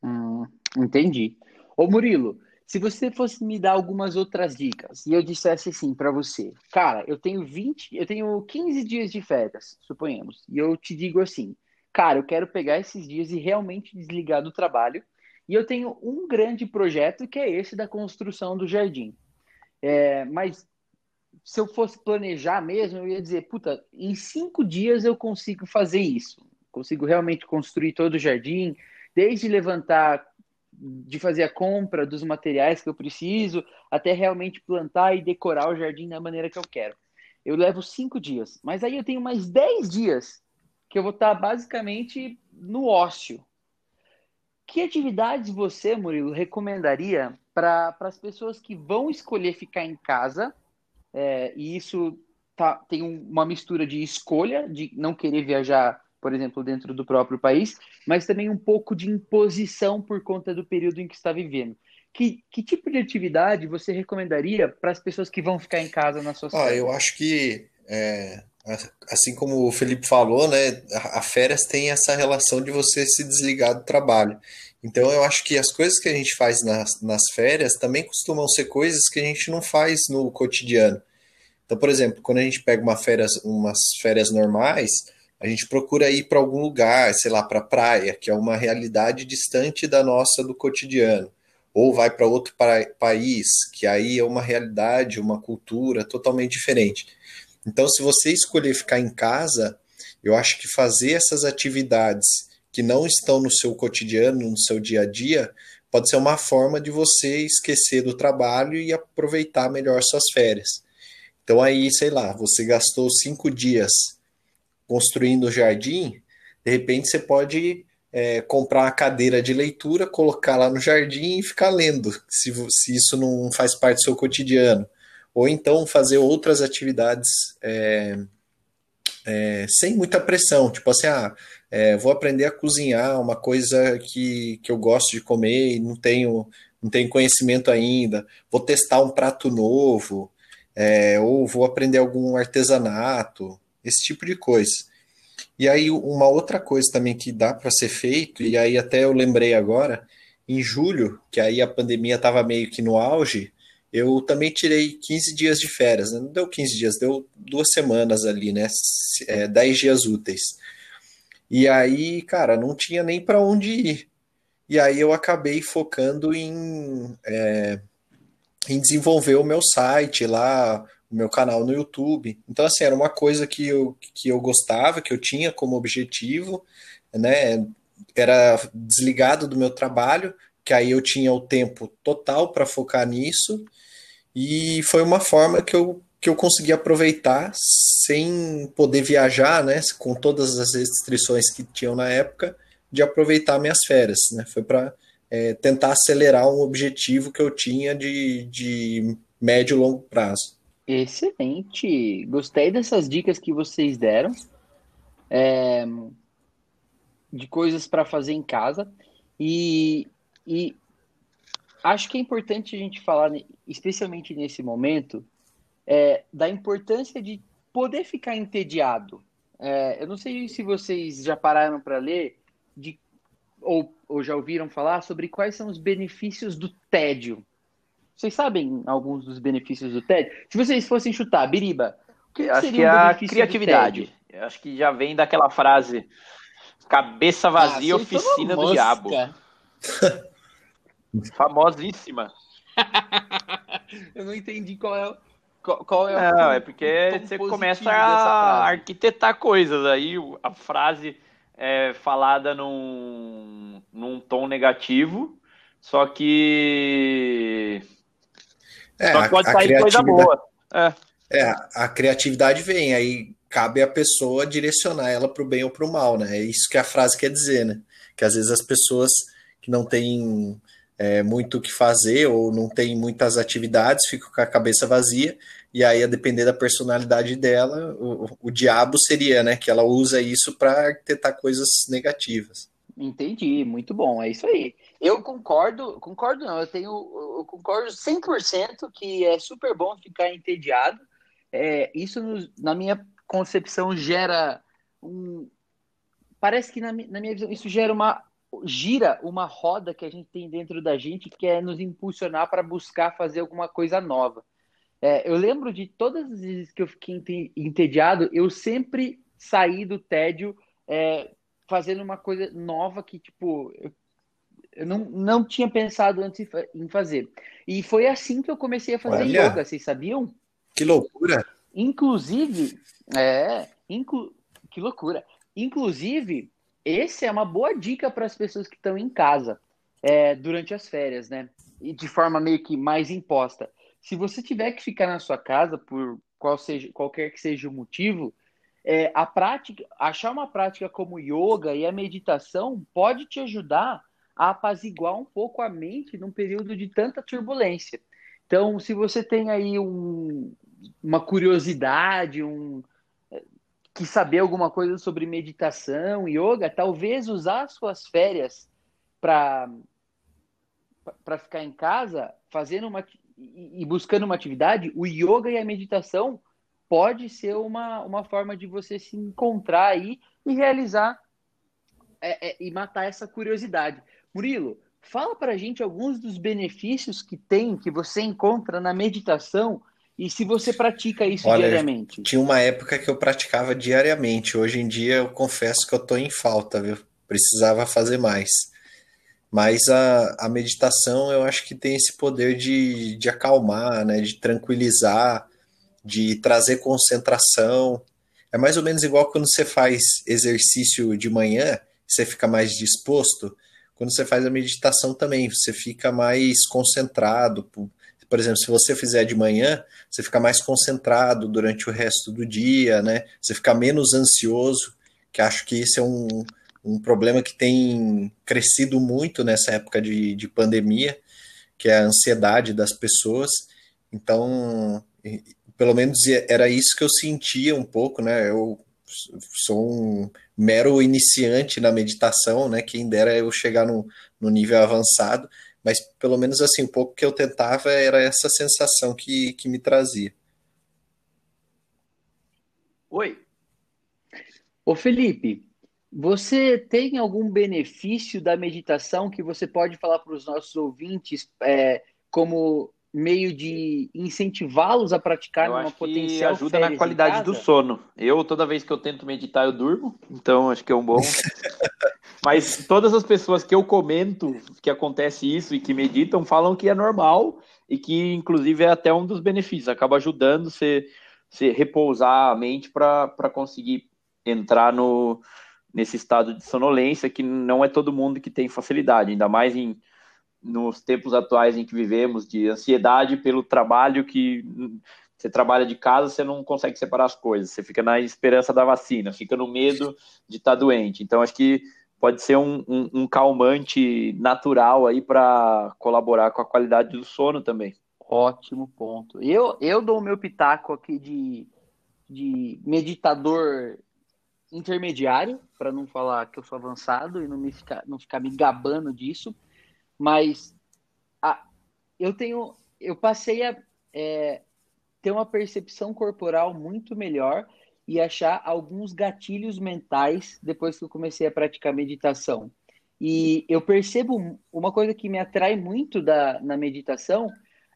Hum, entendi. Ô Murilo, se você fosse me dar algumas outras dicas e eu dissesse assim para você, cara, eu tenho 20, eu tenho 15 dias de férias, suponhamos, e eu te digo assim, cara, eu quero pegar esses dias e realmente desligar do trabalho, e eu tenho um grande projeto que é esse da construção do jardim. É, mas se eu fosse planejar mesmo, eu ia dizer, puta, em cinco dias eu consigo fazer isso. Consigo realmente construir todo o jardim, desde levantar de fazer a compra dos materiais que eu preciso, até realmente plantar e decorar o jardim da maneira que eu quero. Eu levo cinco dias, mas aí eu tenho mais dez dias que eu vou estar basicamente no ócio. Que atividades você, Murilo, recomendaria para as pessoas que vão escolher ficar em casa? É, e isso tá, tem uma mistura de escolha, de não querer viajar, por exemplo, dentro do próprio país, mas também um pouco de imposição por conta do período em que está vivendo. Que, que tipo de atividade você recomendaria para as pessoas que vão ficar em casa na sua ah, Eu acho que, é, assim como o Felipe falou, né, a, a férias tem essa relação de você se desligar do trabalho. Então eu acho que as coisas que a gente faz nas, nas férias também costumam ser coisas que a gente não faz no cotidiano. Então, por exemplo, quando a gente pega uma férias, umas férias normais, a gente procura ir para algum lugar, sei lá, para praia, que é uma realidade distante da nossa do cotidiano. Ou vai para outro país, que aí é uma realidade, uma cultura totalmente diferente. Então, se você escolher ficar em casa, eu acho que fazer essas atividades que não estão no seu cotidiano, no seu dia a dia, pode ser uma forma de você esquecer do trabalho e aproveitar melhor suas férias. Então aí, sei lá, você gastou cinco dias construindo o jardim, de repente você pode é, comprar uma cadeira de leitura, colocar lá no jardim e ficar lendo, se, se isso não faz parte do seu cotidiano. Ou então fazer outras atividades é, é, sem muita pressão, tipo assim, ah, é, vou aprender a cozinhar uma coisa que, que eu gosto de comer e não tenho, não tenho conhecimento ainda, vou testar um prato novo, é, ou vou aprender algum artesanato, esse tipo de coisa. E aí, uma outra coisa também que dá para ser feito, e aí até eu lembrei agora, em julho, que aí a pandemia estava meio que no auge, eu também tirei 15 dias de férias, né? não deu 15 dias, deu duas semanas ali, né? É, 10 dias úteis. E aí, cara, não tinha nem para onde ir. E aí eu acabei focando em é, em desenvolver o meu site lá, o meu canal no YouTube. Então, assim, era uma coisa que eu, que eu gostava, que eu tinha como objetivo, né? Era desligado do meu trabalho, que aí eu tinha o tempo total para focar nisso, e foi uma forma que eu, que eu consegui aproveitar sem poder viajar, né? Com todas as restrições que tinham na época, de aproveitar minhas férias, né? Foi para é, tentar acelerar um objetivo que eu tinha de, de médio e longo prazo. Excelente! Gostei dessas dicas que vocês deram. É, de coisas para fazer em casa. E, e acho que é importante a gente falar, especialmente nesse momento, é, da importância de poder ficar entediado. É, eu não sei se vocês já pararam para ler de ou, ou já ouviram falar sobre quais são os benefícios do tédio. Vocês sabem alguns dos benefícios do tédio? Se vocês fossem chutar, Biriba, o que acho seria que é a criatividade. Acho que já vem daquela frase cabeça vazia, ah, oficina do diabo. Famosíssima. Eu não entendi qual é, qual, qual é Não, é porque você começa a arquitetar coisas. Aí a frase é falada num, num tom negativo, só que. É, só pode a, sair a coisa boa. É. é, a criatividade vem, aí cabe a pessoa direcionar ela para o bem ou para o mal, né? É isso que a frase quer dizer, né? Que às vezes as pessoas que não têm é, muito o que fazer ou não têm muitas atividades ficam com a cabeça vazia e aí, a depender da personalidade dela, o, o diabo seria, né? Que ela usa isso para arquitetar coisas negativas. Entendi, muito bom, é isso aí. Eu concordo, concordo não, eu tenho, eu concordo 100% que é super bom ficar entediado. É, isso, na minha concepção, gera um. Parece que, na, na minha visão, isso gera uma. gira uma roda que a gente tem dentro da gente que é nos impulsionar para buscar fazer alguma coisa nova. É, eu lembro de todas as vezes que eu fiquei entediado, eu sempre saí do tédio é, fazendo uma coisa nova que, tipo, eu, eu, não, não tinha pensado antes em fazer. E foi assim que eu comecei a fazer Olha, yoga, vocês sabiam? Que loucura! Inclusive, é, inclu, que loucura! Inclusive, esse é uma boa dica para as pessoas que estão em casa é, durante as férias, né? E de forma meio que mais imposta se você tiver que ficar na sua casa por qual seja, qualquer que seja o motivo, é, a prática, achar uma prática como yoga e a meditação pode te ajudar a apaziguar um pouco a mente num período de tanta turbulência. Então, se você tem aí um, uma curiosidade, um que saber alguma coisa sobre meditação, yoga, talvez usar suas férias para para ficar em casa, fazendo uma e buscando uma atividade, o yoga e a meditação pode ser uma, uma forma de você se encontrar aí e realizar é, é, e matar essa curiosidade. Murilo, fala para a gente alguns dos benefícios que tem, que você encontra na meditação e se você pratica isso Olha, diariamente. Tinha uma época que eu praticava diariamente. Hoje em dia eu confesso que eu estou em falta, viu? Precisava fazer mais. Mas a, a meditação eu acho que tem esse poder de, de acalmar, né? de tranquilizar, de trazer concentração. É mais ou menos igual quando você faz exercício de manhã, você fica mais disposto. Quando você faz a meditação também, você fica mais concentrado. Por, exemplo, se você fizer de manhã, você fica mais concentrado durante o resto do dia, né? Você fica menos ansioso, que acho que isso é um, um problema que tem crescido muito nessa época de, de pandemia, que é a ansiedade das pessoas. Então, pelo menos era isso que eu sentia um pouco, né? Eu sou um mero iniciante na meditação, né? Quem dera eu chegar no, no nível avançado, mas pelo menos assim, um pouco que eu tentava era essa sensação que, que me trazia. Oi. Ô Felipe, você tem algum benefício da meditação que você pode falar para os nossos ouvintes é, como meio de incentivá-los a praticar eu uma potencial que ajuda na qualidade do sono. Eu toda vez que eu tento meditar eu durmo, então acho que é um bom. Mas todas as pessoas que eu comento que acontece isso e que meditam falam que é normal e que inclusive é até um dos benefícios, acaba ajudando você, você repousar a mente para conseguir entrar no nesse estado de sonolência que não é todo mundo que tem facilidade, ainda mais em nos tempos atuais em que vivemos, de ansiedade pelo trabalho que você trabalha de casa, você não consegue separar as coisas, você fica na esperança da vacina, fica no medo de estar tá doente. Então, acho que pode ser um, um, um calmante natural aí para colaborar com a qualidade do sono também. Ótimo ponto. Eu, eu dou o meu pitaco aqui de, de meditador intermediário, para não falar que eu sou avançado e não, me ficar, não ficar me gabando disso. Mas a, eu tenho, eu passei a é, ter uma percepção corporal muito melhor e achar alguns gatilhos mentais depois que eu comecei a praticar meditação. E eu percebo uma coisa que me atrai muito da, na meditação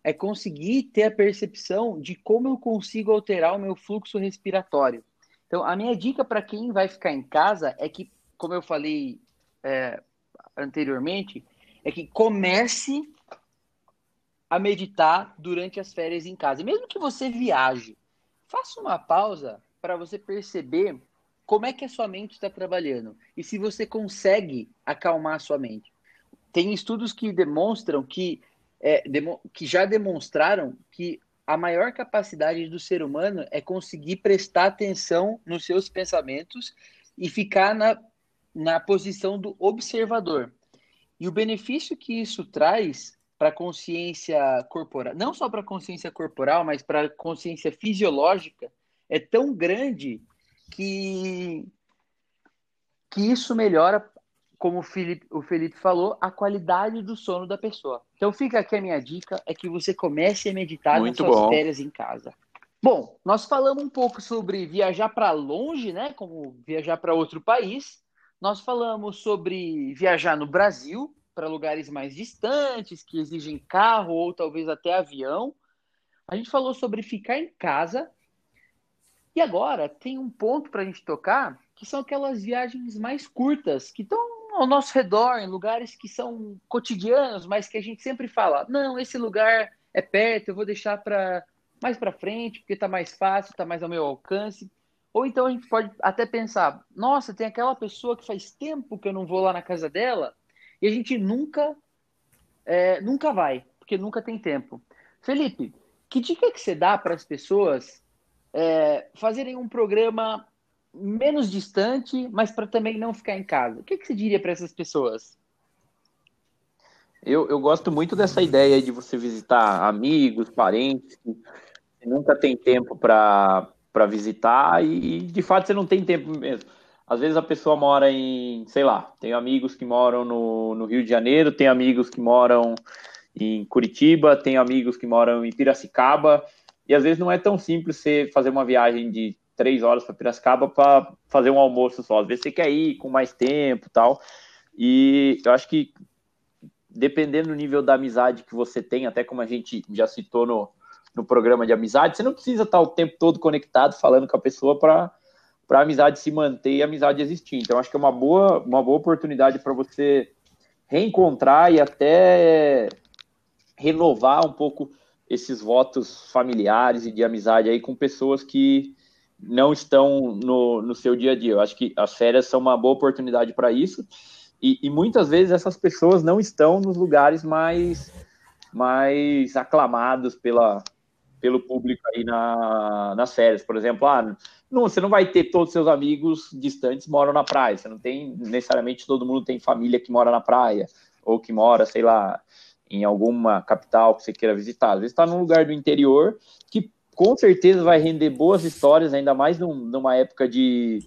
é conseguir ter a percepção de como eu consigo alterar o meu fluxo respiratório. Então, a minha dica para quem vai ficar em casa é que, como eu falei é, anteriormente, é que comece a meditar durante as férias em casa. Mesmo que você viaje, faça uma pausa para você perceber como é que a sua mente está trabalhando e se você consegue acalmar a sua mente. Tem estudos que demonstram que, é, demo, que já demonstraram que a maior capacidade do ser humano é conseguir prestar atenção nos seus pensamentos e ficar na, na posição do observador. E o benefício que isso traz para a consciência corporal, não só para a consciência corporal, mas para a consciência fisiológica, é tão grande que, que isso melhora, como o Felipe, o Felipe falou, a qualidade do sono da pessoa. Então fica aqui a minha dica, é que você comece a meditar Muito nas suas bom. férias em casa. Bom, nós falamos um pouco sobre viajar para longe, né? Como viajar para outro país. Nós falamos sobre viajar no Brasil, para lugares mais distantes, que exigem carro ou talvez até avião. A gente falou sobre ficar em casa. E agora tem um ponto para a gente tocar, que são aquelas viagens mais curtas, que estão ao nosso redor, em lugares que são cotidianos, mas que a gente sempre fala: não, esse lugar é perto, eu vou deixar para mais para frente, porque está mais fácil, está mais ao meu alcance. Ou então a gente pode até pensar, nossa, tem aquela pessoa que faz tempo que eu não vou lá na casa dela e a gente nunca, é, nunca vai, porque nunca tem tempo. Felipe, que dica que você dá para as pessoas é, fazerem um programa menos distante, mas para também não ficar em casa? O que, que você diria para essas pessoas? Eu, eu gosto muito dessa ideia de você visitar amigos, parentes, nunca tem tempo para visitar e, de fato você não tem tempo mesmo. Às vezes a pessoa mora em, sei lá, tem amigos que moram no, no Rio de Janeiro, tem amigos que moram em Curitiba, tem amigos que moram em Piracicaba, e às vezes não é tão simples você fazer uma viagem de três horas para Piracicaba para fazer um almoço só. Às vezes você quer ir com mais tempo tal. E eu acho que dependendo do nível da amizade que você tem, até como a gente já citou no, no programa de amizade, você não precisa estar o tempo todo conectado falando com a pessoa para a amizade se manter e a amizade existir. Então, acho que é uma boa, uma boa oportunidade para você reencontrar e até renovar um pouco esses votos familiares e de amizade aí com pessoas que não estão no, no seu dia a dia. Eu acho que as férias são uma boa oportunidade para isso. E, e, muitas vezes essas pessoas não estão nos lugares mais, mais aclamados pela, pelo público aí na, nas férias. Por exemplo, ah, não, você não vai ter todos os seus amigos distantes moram na praia. Você não tem necessariamente todo mundo tem família que mora na praia ou que mora, sei lá, em alguma capital que você queira visitar. Às vezes está num lugar do interior que com certeza vai render boas histórias, ainda mais num, numa época de,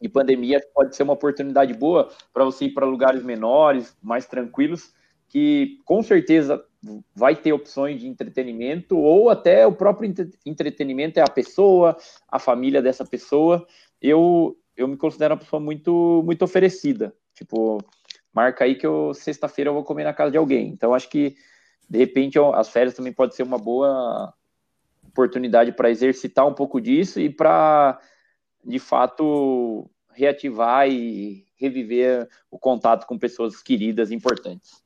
de pandemia, pode ser uma oportunidade boa para você ir para lugares menores, mais tranquilos, que com certeza vai ter opções de entretenimento, ou até o próprio entretenimento é a pessoa, a família dessa pessoa. Eu, eu me considero uma pessoa muito, muito oferecida. Tipo, marca aí que eu sexta-feira eu vou comer na casa de alguém. Então, acho que, de repente, as férias também pode ser uma boa oportunidade para exercitar um pouco disso e para, de fato, reativar e reviver o contato com pessoas queridas importantes.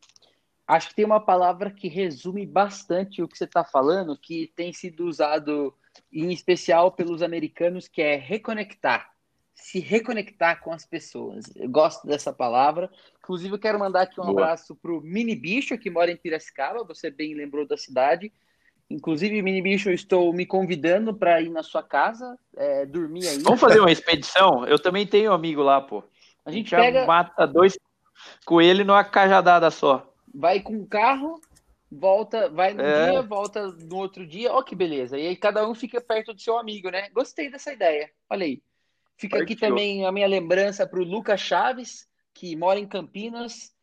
Acho que tem uma palavra que resume bastante o que você está falando, que tem sido usado em especial pelos americanos, que é reconectar. Se reconectar com as pessoas. Eu gosto dessa palavra. Inclusive, eu quero mandar aqui um Boa. abraço para o Mini Bicho, que mora em Piracicaba. Você bem lembrou da cidade. Inclusive, Mini Bicho, eu estou me convidando para ir na sua casa, é, dormir aí. Vamos fazer uma expedição? Eu também tenho um amigo lá, pô. A gente, a gente pega... mata dois coelhos numa cajadada só. Vai com o carro, volta, vai no é. dia, volta no outro dia. Ó, que beleza. E aí cada um fica perto do seu amigo, né? Gostei dessa ideia. Olha aí. Fica Partiu. aqui também a minha lembrança para o Lucas Chaves, que mora em Campinas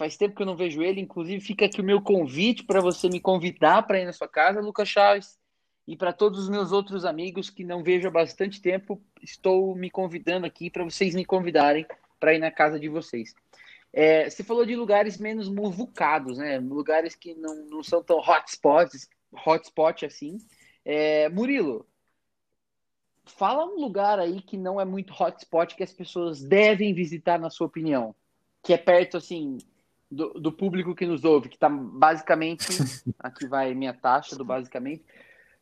Faz tempo que eu não vejo ele. Inclusive, fica aqui o meu convite para você me convidar para ir na sua casa, Lucas Chaves. E para todos os meus outros amigos que não vejo há bastante tempo, estou me convidando aqui para vocês me convidarem para ir na casa de vocês. É, você falou de lugares menos muvucados, né? Lugares que não, não são tão hotspots, hotspot assim. É, Murilo, fala um lugar aí que não é muito hotspot que as pessoas devem visitar, na sua opinião. Que é perto, assim, do, do público que nos ouve, que está basicamente, aqui vai minha taxa do basicamente,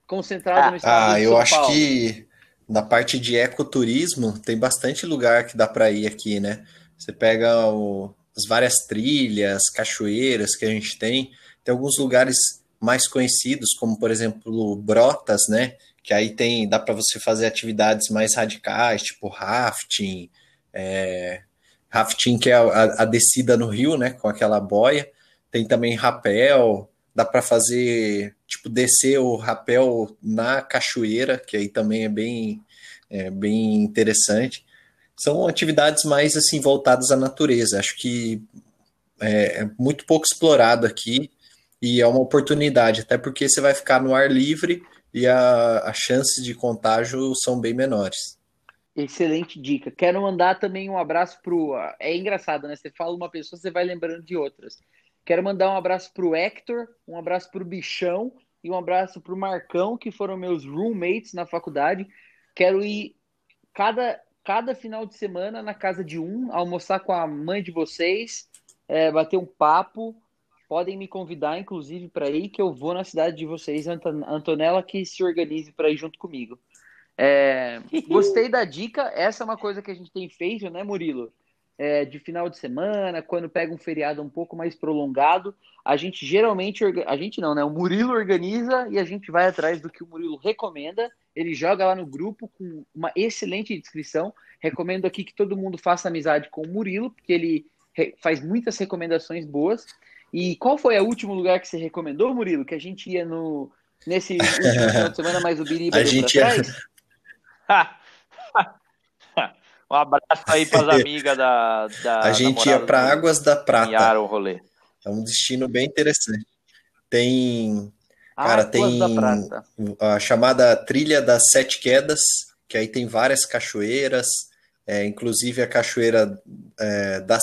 concentrado no estado ah, de São eu acho que na parte de ecoturismo tem bastante lugar que dá para ir aqui, né? Você pega o, as várias trilhas, cachoeiras que a gente tem, tem alguns lugares mais conhecidos, como por exemplo Brotas, né? Que aí tem, dá para você fazer atividades mais radicais, tipo rafting, é, rafting, que é a, a, descida no rio, né, com aquela boia. Tem também rapel, dá para fazer, tipo, descer o rapel na cachoeira, que aí também é bem, é, bem interessante. São atividades mais, assim, voltadas à natureza. Acho que é, é muito pouco explorado aqui e é uma oportunidade, até porque você vai ficar no ar livre e as chances de contágio são bem menores. Excelente dica. Quero mandar também um abraço pro. É engraçado, né? Você fala uma pessoa, você vai lembrando de outras. Quero mandar um abraço pro Hector, um abraço pro Bichão e um abraço pro Marcão, que foram meus roommates na faculdade. Quero ir cada, cada final de semana na casa de um, almoçar com a mãe de vocês, é, bater um papo. Podem me convidar, inclusive, para ir, que eu vou na cidade de vocês, Antonella, que se organize para ir junto comigo. É, gostei da dica. Essa é uma coisa que a gente tem feito, né, Murilo? É, de final de semana, quando pega um feriado um pouco mais prolongado, a gente geralmente, a gente não, né? O Murilo organiza e a gente vai atrás do que o Murilo recomenda. Ele joga lá no grupo com uma excelente descrição. Recomendo aqui que todo mundo faça amizade com o Murilo, porque ele faz muitas recomendações boas. E qual foi o último lugar que você recomendou, Murilo? Que a gente ia no, nesse último final de semana, mas o Biriba a gente ia... um abraço aí para as amigas da, da. A gente ia para Águas da Prata. O rolê. É um destino bem interessante. Tem. Cara, Águas tem a chamada Trilha das Sete Quedas, que aí tem várias cachoeiras, é, inclusive a cachoeira é, das.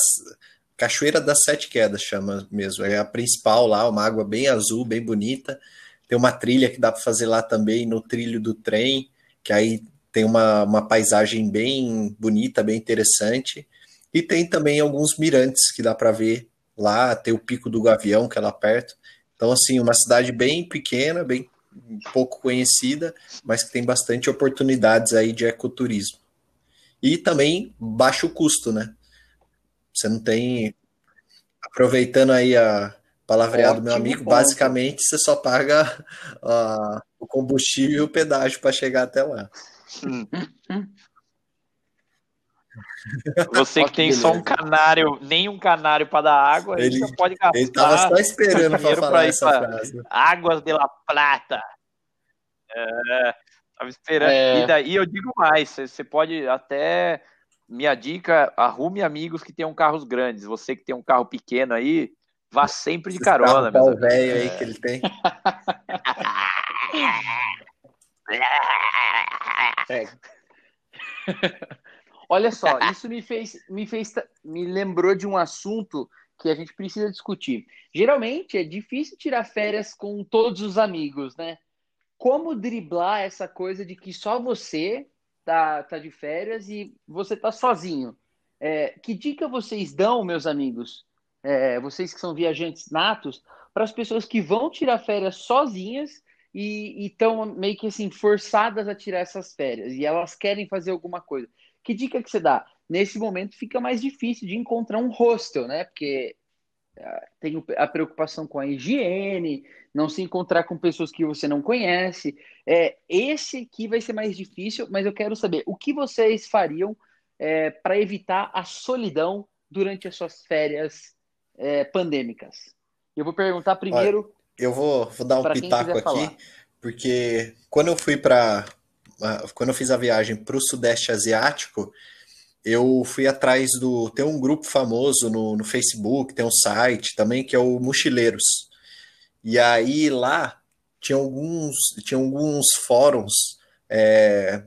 Cachoeira das Sete Quedas chama mesmo, é a principal lá, uma água bem azul, bem bonita. Tem uma trilha que dá para fazer lá também no trilho do trem, que aí tem uma, uma paisagem bem bonita, bem interessante. E tem também alguns mirantes que dá para ver lá, tem o Pico do Gavião, que é lá perto. Então, assim, uma cidade bem pequena, bem pouco conhecida, mas que tem bastante oportunidades aí de ecoturismo. E também baixo custo, né? Você não tem. Aproveitando aí a palavreada do meu amigo, ponto. basicamente você só paga uh, o combustível e o pedágio para chegar até lá. Hum. Você que tem só um canário, nem um canário para dar água, ele já pode gastar. Ele estava só esperando para falar essa frase. Águas de la Plata. É, tava esperando. É. E daí eu digo mais, você pode até minha dica, arrume amigos que tenham carros grandes. Você que tem um carro pequeno aí, vá sempre de carona, meu velho aí que ele tem. É. Olha só, isso me fez, me fez, me lembrou de um assunto que a gente precisa discutir. Geralmente é difícil tirar férias com todos os amigos, né? Como driblar essa coisa de que só você tá, tá de férias e você tá sozinho? É, que dica vocês dão, meus amigos, é, vocês que são viajantes natos, para as pessoas que vão tirar férias sozinhas e estão meio que assim forçadas a tirar essas férias e elas querem fazer alguma coisa. Que dica que você dá? Nesse momento fica mais difícil de encontrar um hostel, né? Porque uh, tem a preocupação com a higiene, não se encontrar com pessoas que você não conhece. É, esse aqui vai ser mais difícil, mas eu quero saber o que vocês fariam é, para evitar a solidão durante as suas férias é, pandêmicas. Eu vou perguntar primeiro. Eu vou, vou dar um pitaco aqui, falar. porque quando eu fui para. Quando eu fiz a viagem para o Sudeste Asiático, eu fui atrás do. Tem um grupo famoso no, no Facebook, tem um site também, que é o Mochileiros. E aí lá tinha alguns, tinha alguns fóruns é,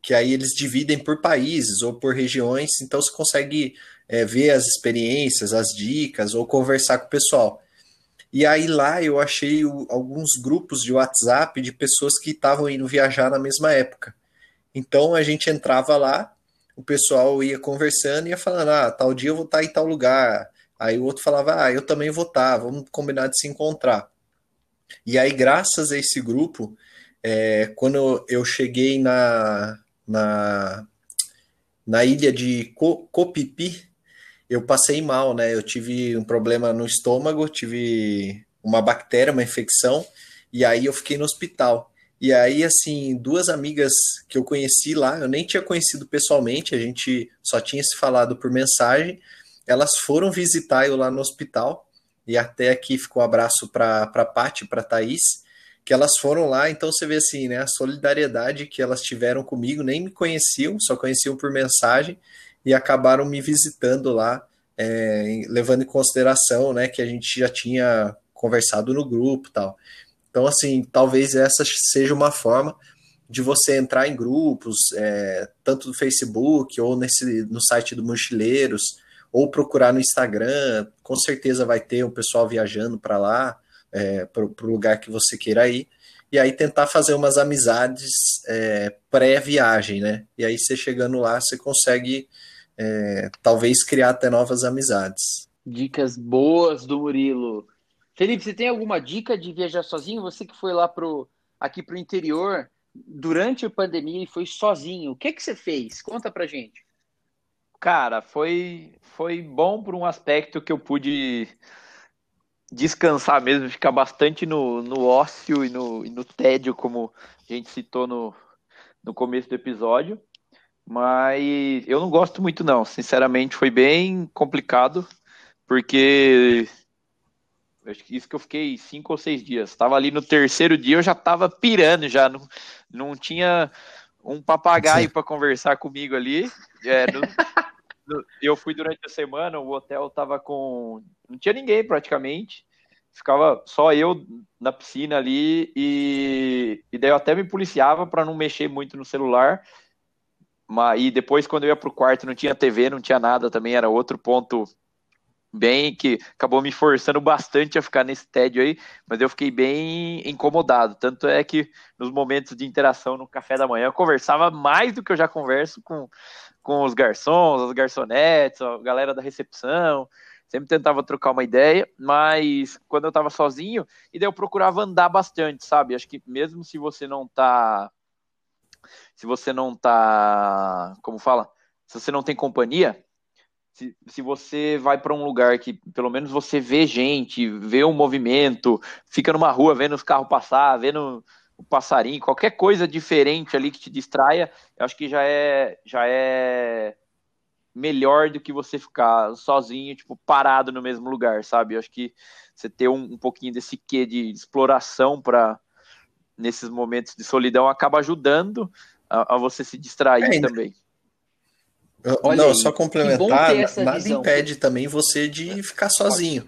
que aí eles dividem por países ou por regiões, então você consegue é, ver as experiências, as dicas, ou conversar com o pessoal. E aí lá eu achei o, alguns grupos de WhatsApp de pessoas que estavam indo viajar na mesma época. Então a gente entrava lá, o pessoal ia conversando e ia falando: ah, tal dia eu vou estar em tal lugar. Aí o outro falava: ah, eu também vou estar, vamos combinar de se encontrar. E aí, graças a esse grupo, é, quando eu cheguei na, na, na ilha de Copipi, eu passei mal, né? Eu tive um problema no estômago, tive uma bactéria, uma infecção, e aí eu fiquei no hospital. E aí, assim, duas amigas que eu conheci lá, eu nem tinha conhecido pessoalmente, a gente só tinha se falado por mensagem, elas foram visitar eu lá no hospital, e até aqui ficou um abraço para a Paty, para a Thaís, que elas foram lá, então você vê assim, né, a solidariedade que elas tiveram comigo, nem me conheciam, só conheciam por mensagem, e acabaram me visitando lá, é, levando em consideração né, que a gente já tinha conversado no grupo tal. Então, assim, talvez essa seja uma forma de você entrar em grupos, é, tanto no Facebook ou nesse, no site do Mochileiros, ou procurar no Instagram, com certeza vai ter um pessoal viajando para lá, é, para o lugar que você queira ir, e aí tentar fazer umas amizades é, pré-viagem, né? E aí você chegando lá, você consegue é, talvez criar até novas amizades. Dicas boas do Murilo. Felipe, você tem alguma dica de viajar sozinho? Você que foi lá pro, aqui para o interior durante a pandemia e foi sozinho, o que, que você fez? Conta pra gente. Cara, foi, foi bom por um aspecto que eu pude descansar mesmo, ficar bastante no, no ócio e no, e no tédio, como a gente citou no, no começo do episódio. Mas eu não gosto muito, não. Sinceramente, foi bem complicado, porque Isso que eu fiquei cinco ou seis dias. Tava ali no terceiro dia, eu já tava pirando, já não, não tinha um papagaio para conversar comigo ali. É, no, no, eu fui durante a semana, o hotel tava com. Não tinha ninguém praticamente. Ficava só eu na piscina ali e, e daí eu até me policiava para não mexer muito no celular. Mas, e depois, quando eu ia pro quarto, não tinha TV, não tinha nada também, era outro ponto bem que acabou me forçando bastante a ficar nesse tédio aí, mas eu fiquei bem incomodado. Tanto é que nos momentos de interação no café da manhã eu conversava mais do que eu já converso com, com os garçons, as garçonetes, a galera da recepção. Sempre tentava trocar uma ideia, mas quando eu tava sozinho, e daí eu procurava andar bastante, sabe? Acho que mesmo se você não tá. Se você não tá. Como fala? Se você não tem companhia, se, se você vai para um lugar que pelo menos você vê gente, vê um movimento, fica numa rua vendo os carros passar, vendo o passarinho, qualquer coisa diferente ali que te distraia, eu acho que já é já é melhor do que você ficar sozinho, tipo, parado no mesmo lugar, sabe? Eu acho que você ter um, um pouquinho desse quê de exploração para nesses momentos de solidão acaba ajudando a, a você se distrair é, também. Olha não, aí, só complementar, nada visão. impede também você de ficar sozinho.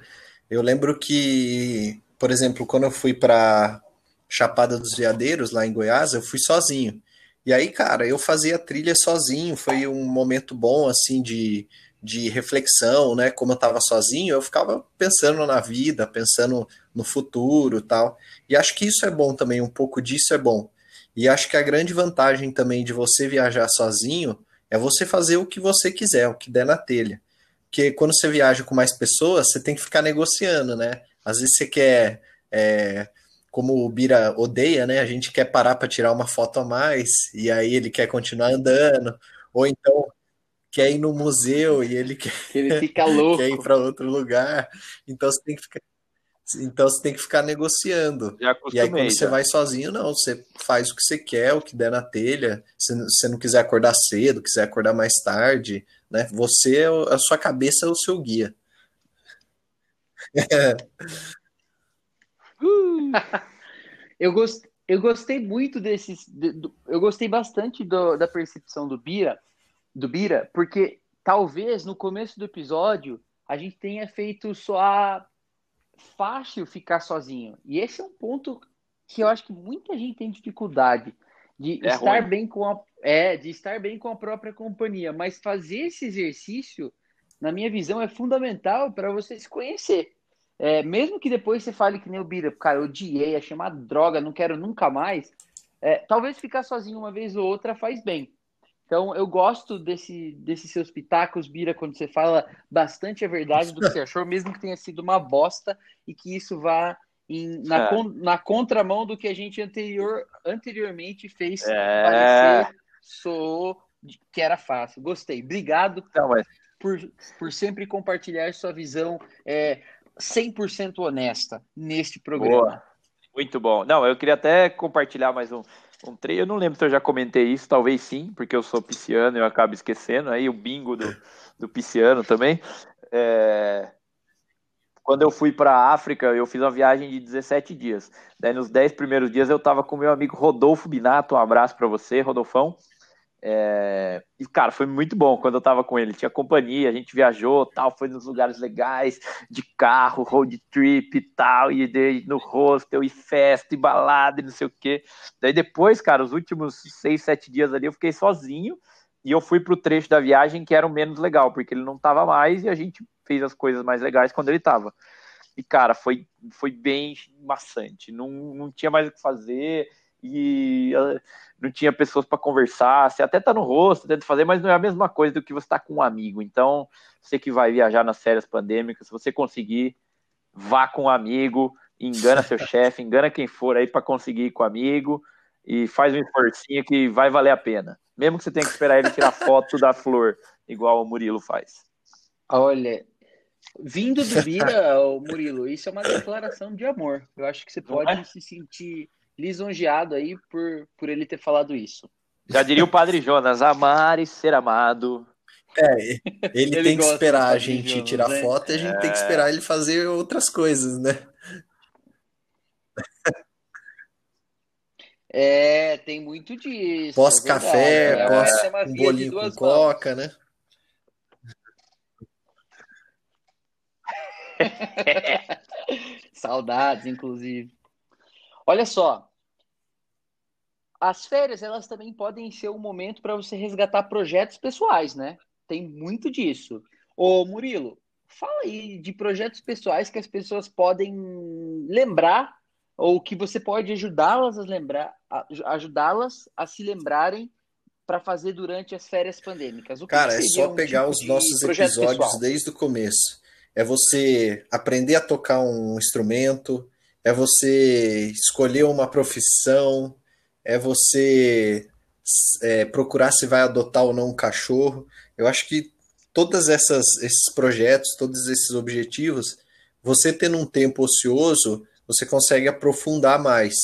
Eu lembro que, por exemplo, quando eu fui para Chapada dos Veadeiros, lá em Goiás, eu fui sozinho. E aí, cara, eu fazia trilha sozinho, foi um momento bom, assim, de, de reflexão, né? Como eu estava sozinho, eu ficava pensando na vida, pensando no futuro tal. E acho que isso é bom também, um pouco disso é bom. E acho que a grande vantagem também de você viajar sozinho é você fazer o que você quiser, o que der na telha. Porque quando você viaja com mais pessoas, você tem que ficar negociando, né? Às vezes você quer, é, como o Bira odeia, né? A gente quer parar para tirar uma foto a mais, e aí ele quer continuar andando, ou então quer ir no museu e ele quer, ele fica louco. quer ir para outro lugar. Então você tem que ficar então você tem que ficar negociando. e aí, quando já. você vai sozinho, não, você faz o que você quer, o que der na telha. Se você não quiser acordar cedo, quiser acordar mais tarde, né? Você, a sua cabeça é o seu guia. eu, gost, eu gostei muito desses. eu gostei bastante do, da percepção do Bira, do Bira, porque talvez no começo do episódio a gente tenha feito só a fácil ficar sozinho. E esse é um ponto que eu acho que muita gente tem dificuldade de é estar ruim. bem com a é, de estar bem com a própria companhia, mas fazer esse exercício, na minha visão, é fundamental para você se conhecer. É, mesmo que depois você fale que nem o Bira, cara, eu odiei, achei uma droga, não quero nunca mais. É, talvez ficar sozinho uma vez ou outra faz bem. Então, eu gosto desse, desses seus pitacos, Bira, quando você fala bastante a verdade do que você achou, mesmo que tenha sido uma bosta e que isso vá em, na, é. con, na contramão do que a gente anterior, anteriormente fez é. parecer sou, que era fácil. Gostei. Obrigado Não, mas... por, por sempre compartilhar sua visão é, 100% honesta neste programa. Boa. Muito bom. Não, eu queria até compartilhar mais um, treino. Eu não lembro se eu já comentei isso, talvez sim, porque eu sou pisciano e eu acabo esquecendo. Aí o bingo do, do pisciano também. É... Quando eu fui para a África, eu fiz uma viagem de 17 dias. Daí, nos 10 primeiros dias, eu estava com meu amigo Rodolfo Binato. Um abraço para você, Rodolfão. É... E, cara, foi muito bom quando eu tava com ele. Tinha companhia, a gente viajou, tal, foi nos lugares legais, de carro, road trip e tal, e de, no hostel, e festa, e balada, e não sei o quê. Daí depois, cara, os últimos seis, sete dias ali, eu fiquei sozinho, e eu fui pro trecho da viagem que era o menos legal, porque ele não tava mais, e a gente fez as coisas mais legais quando ele tava. E, cara, foi, foi bem maçante. Não, não tinha mais o que fazer e uh, não tinha pessoas para conversar. Você até tá no rosto, tenta fazer, mas não é a mesma coisa do que você tá com um amigo. Então, você que vai viajar nas férias pandêmicas, se você conseguir, vá com um amigo, engana seu chefe, engana quem for aí para conseguir ir com um amigo e faz um esforcinho que vai valer a pena. Mesmo que você tenha que esperar ele tirar foto da flor, igual o Murilo faz. Olha, vindo do Bira, Murilo, isso é uma declaração de amor. Eu acho que você pode é? se sentir lisonjeado aí por, por ele ter falado isso. Já diria o Padre Jonas, amar e ser amado. É, ele, ele tem que esperar a gente Jonas, tirar né? foto e a gente é... tem que esperar ele fazer outras coisas, né? É, tem muito disso. Pós-café, é pós um bolinho com coca, né? Saudades, inclusive. Olha só, as férias elas também podem ser um momento para você resgatar projetos pessoais, né? Tem muito disso. Ô Murilo, fala aí de projetos pessoais que as pessoas podem lembrar ou que você pode ajudá-las a lembrar, ajudá-las a se lembrarem para fazer durante as férias pandêmicas. Cara, é só um pegar tipo os nossos episódios pessoal? desde o começo. É você aprender a tocar um instrumento, é você escolher uma profissão, é você é, procurar se vai adotar ou não um cachorro. Eu acho que todos esses projetos, todos esses objetivos, você tendo um tempo ocioso, você consegue aprofundar mais.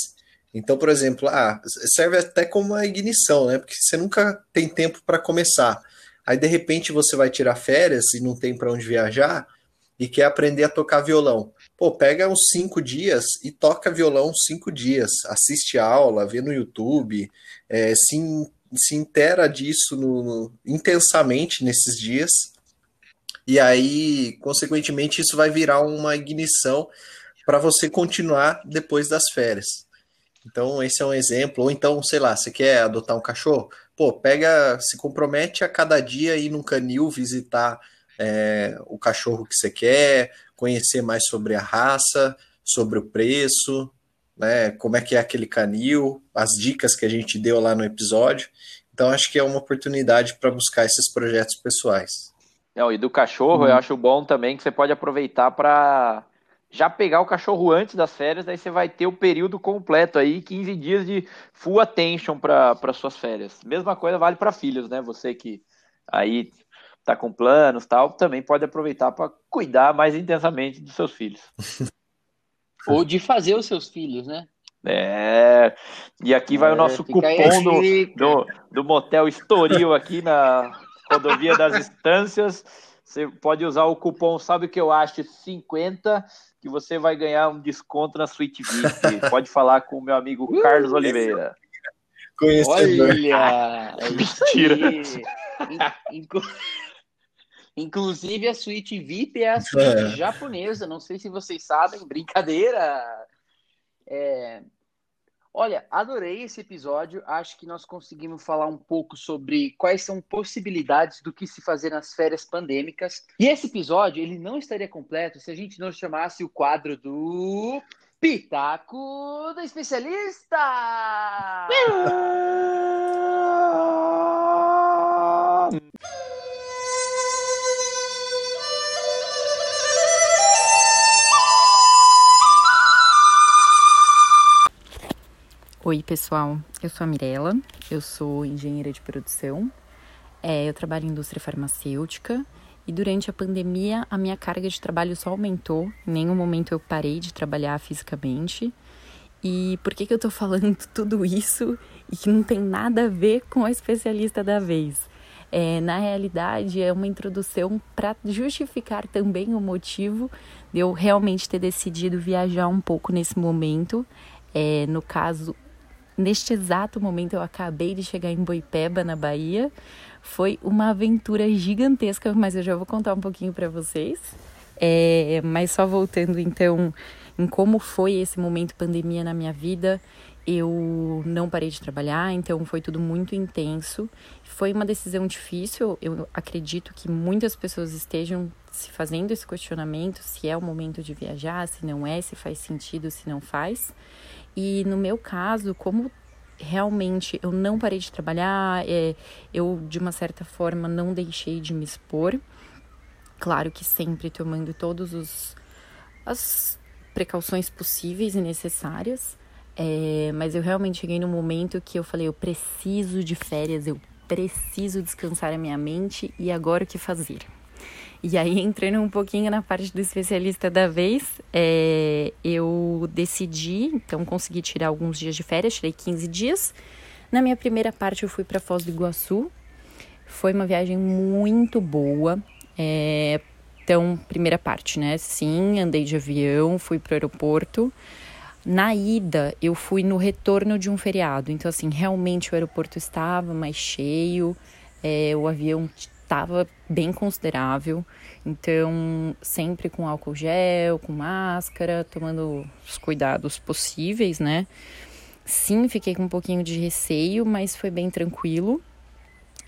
Então, por exemplo, ah, serve até como uma ignição, né? Porque você nunca tem tempo para começar. Aí, de repente, você vai tirar férias e não tem para onde viajar e quer aprender a tocar violão. Pô, pega uns cinco dias e toca violão cinco dias. Assiste aula, vê no YouTube, é, se, se intera disso no, no, intensamente nesses dias. E aí, consequentemente, isso vai virar uma ignição para você continuar depois das férias. Então, esse é um exemplo. Ou então, sei lá, você quer adotar um cachorro? Pô, pega, se compromete a cada dia ir num canil visitar é, o cachorro que você quer, conhecer mais sobre a raça, sobre o preço, né? Como é que é aquele canil, as dicas que a gente deu lá no episódio. Então, acho que é uma oportunidade para buscar esses projetos pessoais. Não, e do cachorro, eu uhum. acho bom também que você pode aproveitar para já pegar o cachorro antes das férias, daí você vai ter o período completo aí, 15 dias de full attention para suas férias. Mesma coisa vale para filhos, né? Você que aí tá com planos tal, também pode aproveitar para cuidar mais intensamente dos seus filhos. Ou de fazer os seus filhos, né? É, e aqui vai é, o nosso cupom do, do, do Motel Estoril aqui na rodovia das Estâncias. Você pode usar o cupom Sabe o que eu acho 50 que você vai ganhar um desconto na Suite VIP. Pode falar com o meu amigo uh, Carlos Oliveira. Conhecedor. Olha! Mentira! Inclusive, a suíte VIP é a suíte é. japonesa. Não sei se vocês sabem, brincadeira. É, Olha, adorei esse episódio. Acho que nós conseguimos falar um pouco sobre quais são possibilidades do que se fazer nas férias pandêmicas. E esse episódio, ele não estaria completo se a gente não chamasse o quadro do Pitaco do Especialista! Oi, pessoal. Eu sou a Mirella, eu sou engenheira de produção. É, eu trabalho em indústria farmacêutica e durante a pandemia a minha carga de trabalho só aumentou. Em nenhum momento eu parei de trabalhar fisicamente. E por que, que eu tô falando tudo isso e que não tem nada a ver com a especialista da vez? É, na realidade, é uma introdução para justificar também o motivo de eu realmente ter decidido viajar um pouco nesse momento. É, no caso, Neste exato momento, eu acabei de chegar em Boipeba, na Bahia. Foi uma aventura gigantesca, mas eu já vou contar um pouquinho para vocês. É, mas só voltando então em como foi esse momento pandemia na minha vida, eu não parei de trabalhar, então foi tudo muito intenso. Foi uma decisão difícil. Eu acredito que muitas pessoas estejam se fazendo esse questionamento se é o momento de viajar, se não é, se faz sentido, se não faz. E no meu caso, como realmente eu não parei de trabalhar, é, eu de uma certa forma não deixei de me expor. Claro que sempre tomando todos os as precauções possíveis e necessárias. É, mas eu realmente cheguei no momento que eu falei, eu preciso de férias, eu preciso descansar a minha mente e agora o que fazer? E aí, entrando um pouquinho na parte do especialista da vez, é, eu decidi, então consegui tirar alguns dias de férias, tirei 15 dias. Na minha primeira parte, eu fui para Foz do Iguaçu. Foi uma viagem muito boa. É, então, primeira parte, né? Sim, andei de avião, fui para o aeroporto. Na ida, eu fui no retorno de um feriado, então, assim, realmente o aeroporto estava mais cheio, é, o avião estava bem considerável, então, sempre com álcool gel, com máscara, tomando os cuidados possíveis, né? Sim, fiquei com um pouquinho de receio, mas foi bem tranquilo.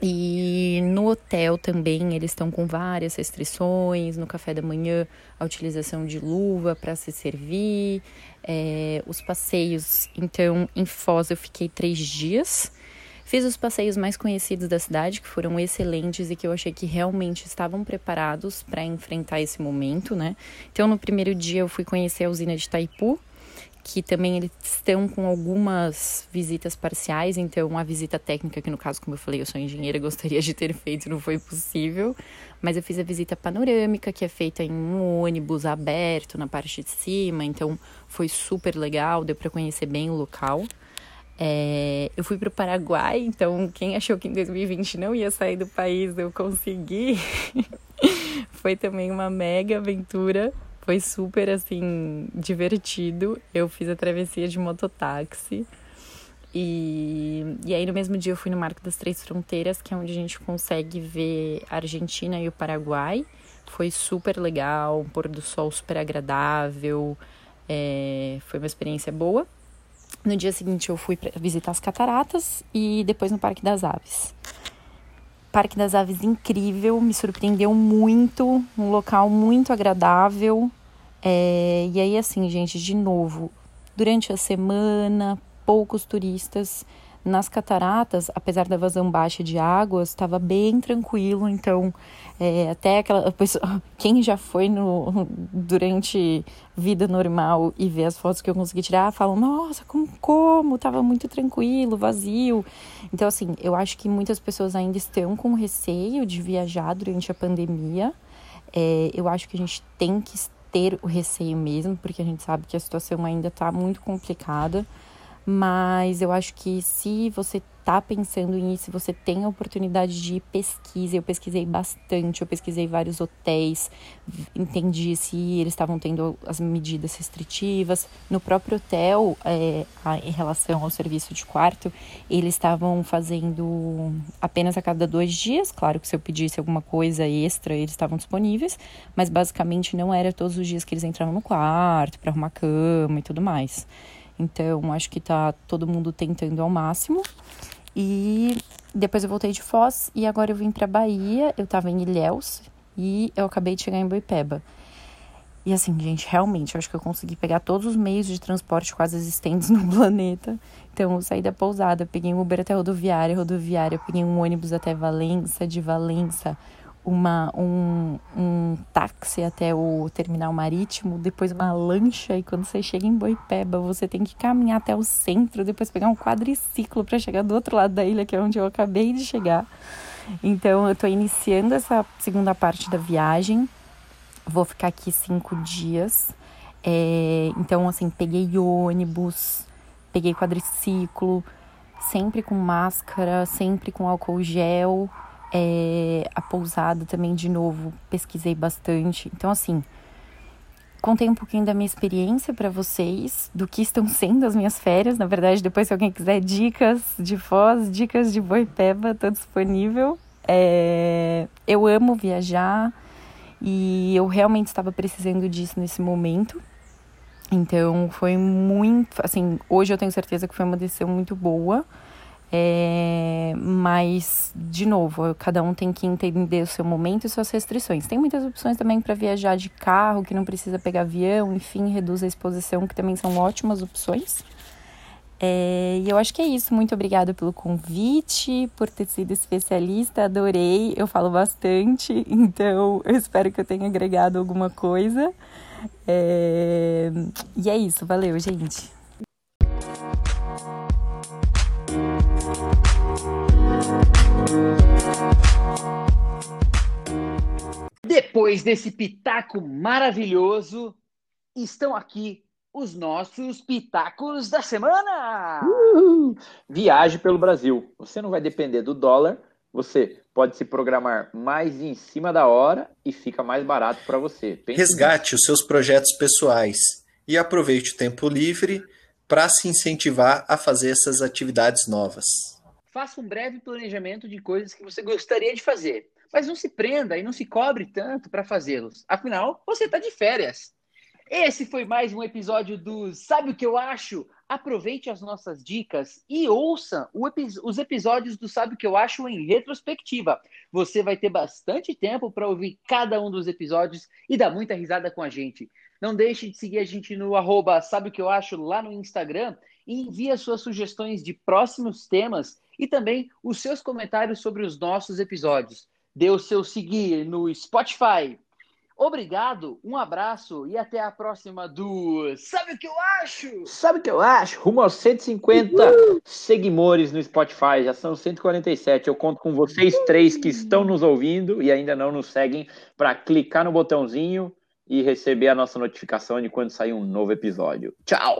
E no hotel também eles estão com várias restrições. No café da manhã, a utilização de luva para se servir, é, os passeios. Então, em Foz eu fiquei três dias. Fiz os passeios mais conhecidos da cidade, que foram excelentes e que eu achei que realmente estavam preparados para enfrentar esse momento, né? Então, no primeiro dia, eu fui conhecer a usina de Itaipu, que também eles estão com algumas visitas parciais, então a visita técnica, que no caso, como eu falei, eu sou engenheira, gostaria de ter feito, não foi possível, mas eu fiz a visita panorâmica, que é feita em um ônibus aberto na parte de cima, então foi super legal, deu para conhecer bem o local. É, eu fui para o Paraguai, então quem achou que em 2020 não ia sair do país, eu consegui. foi também uma mega aventura foi super, assim, divertido. Eu fiz a travessia de mototáxi. E, e aí, no mesmo dia, eu fui no Marco das Três Fronteiras, que é onde a gente consegue ver a Argentina e o Paraguai. Foi super legal, um pôr do sol super agradável. É, foi uma experiência boa. No dia seguinte, eu fui visitar as cataratas e depois no Parque das Aves. Parque das Aves incrível, me surpreendeu muito, um local muito agradável. É, e aí, assim, gente, de novo, durante a semana, poucos turistas. Nas cataratas, apesar da vazão baixa de águas, estava bem tranquilo. Então, é, até aquela pessoa, quem já foi no, durante vida normal e vê as fotos que eu consegui tirar, falam: Nossa, como, como? Tava muito tranquilo, vazio. Então, assim, eu acho que muitas pessoas ainda estão com receio de viajar durante a pandemia. É, eu acho que a gente tem que ter o receio mesmo, porque a gente sabe que a situação ainda está muito complicada. Mas eu acho que se você está pensando nisso, você tem a oportunidade de pesquisa, eu pesquisei bastante, eu pesquisei vários hotéis, entendi se eles estavam tendo as medidas restritivas. No próprio hotel, é, em relação ao serviço de quarto, eles estavam fazendo apenas a cada dois dias. Claro que se eu pedisse alguma coisa extra, eles estavam disponíveis, mas basicamente não era todos os dias que eles entravam no quarto para arrumar cama e tudo mais. Então, acho que tá todo mundo tentando ao máximo. E depois eu voltei de Foz e agora eu vim para Bahia. Eu tava em Ilhéus e eu acabei de chegar em Boipeba. E assim, gente, realmente, eu acho que eu consegui pegar todos os meios de transporte quase existentes no planeta. Então, eu saí da pousada, peguei um Uber até rodoviária, rodoviária, peguei um ônibus até Valença, de Valença uma, um, um táxi até o terminal marítimo, depois uma lancha, e quando você chega em Boipeba, você tem que caminhar até o centro, depois pegar um quadriciclo para chegar do outro lado da ilha, que é onde eu acabei de chegar. Então, eu estou iniciando essa segunda parte da viagem. Vou ficar aqui cinco dias. É, então, assim, peguei ônibus, peguei quadriciclo, sempre com máscara, sempre com álcool gel. É, a pousada também, de novo, pesquisei bastante. Então, assim, contei um pouquinho da minha experiência para vocês, do que estão sendo as minhas férias. Na verdade, depois, se alguém quiser dicas de Foz, dicas de Boipeba, estou disponível. É, eu amo viajar e eu realmente estava precisando disso nesse momento. Então, foi muito. Assim, hoje eu tenho certeza que foi uma decisão muito boa. É, mas, de novo, cada um tem que entender o seu momento e suas restrições. Tem muitas opções também para viajar de carro, que não precisa pegar avião, enfim, reduz a exposição, que também são ótimas opções. É, e eu acho que é isso. Muito obrigada pelo convite, por ter sido especialista. Adorei. Eu falo bastante, então eu espero que eu tenha agregado alguma coisa. É, e é isso. Valeu, gente. Depois desse pitaco maravilhoso, estão aqui os nossos pitacos da semana. Uhul. Viaje pelo Brasil. Você não vai depender do dólar, você pode se programar mais em cima da hora e fica mais barato para você. Pense Resgate nisso. os seus projetos pessoais e aproveite o tempo livre para se incentivar a fazer essas atividades novas. Faça um breve planejamento de coisas que você gostaria de fazer, mas não se prenda e não se cobre tanto para fazê-los. Afinal, você está de férias. Esse foi mais um episódio do Sabe o que eu acho? Aproveite as nossas dicas e ouça os episódios do Sabe o que eu acho em retrospectiva. Você vai ter bastante tempo para ouvir cada um dos episódios e dar muita risada com a gente. Não deixe de seguir a gente no arroba Sabe o que eu acho lá no Instagram e envie as suas sugestões de próximos temas e também os seus comentários sobre os nossos episódios. Dê o seu seguir no Spotify, Obrigado, um abraço e até a próxima do Sabe o que eu acho? Sabe o que eu acho? Rumo aos 150 Uhul. seguidores no Spotify, já são 147. Eu conto com vocês três que estão nos ouvindo e ainda não nos seguem para clicar no botãozinho e receber a nossa notificação de quando sair um novo episódio. Tchau!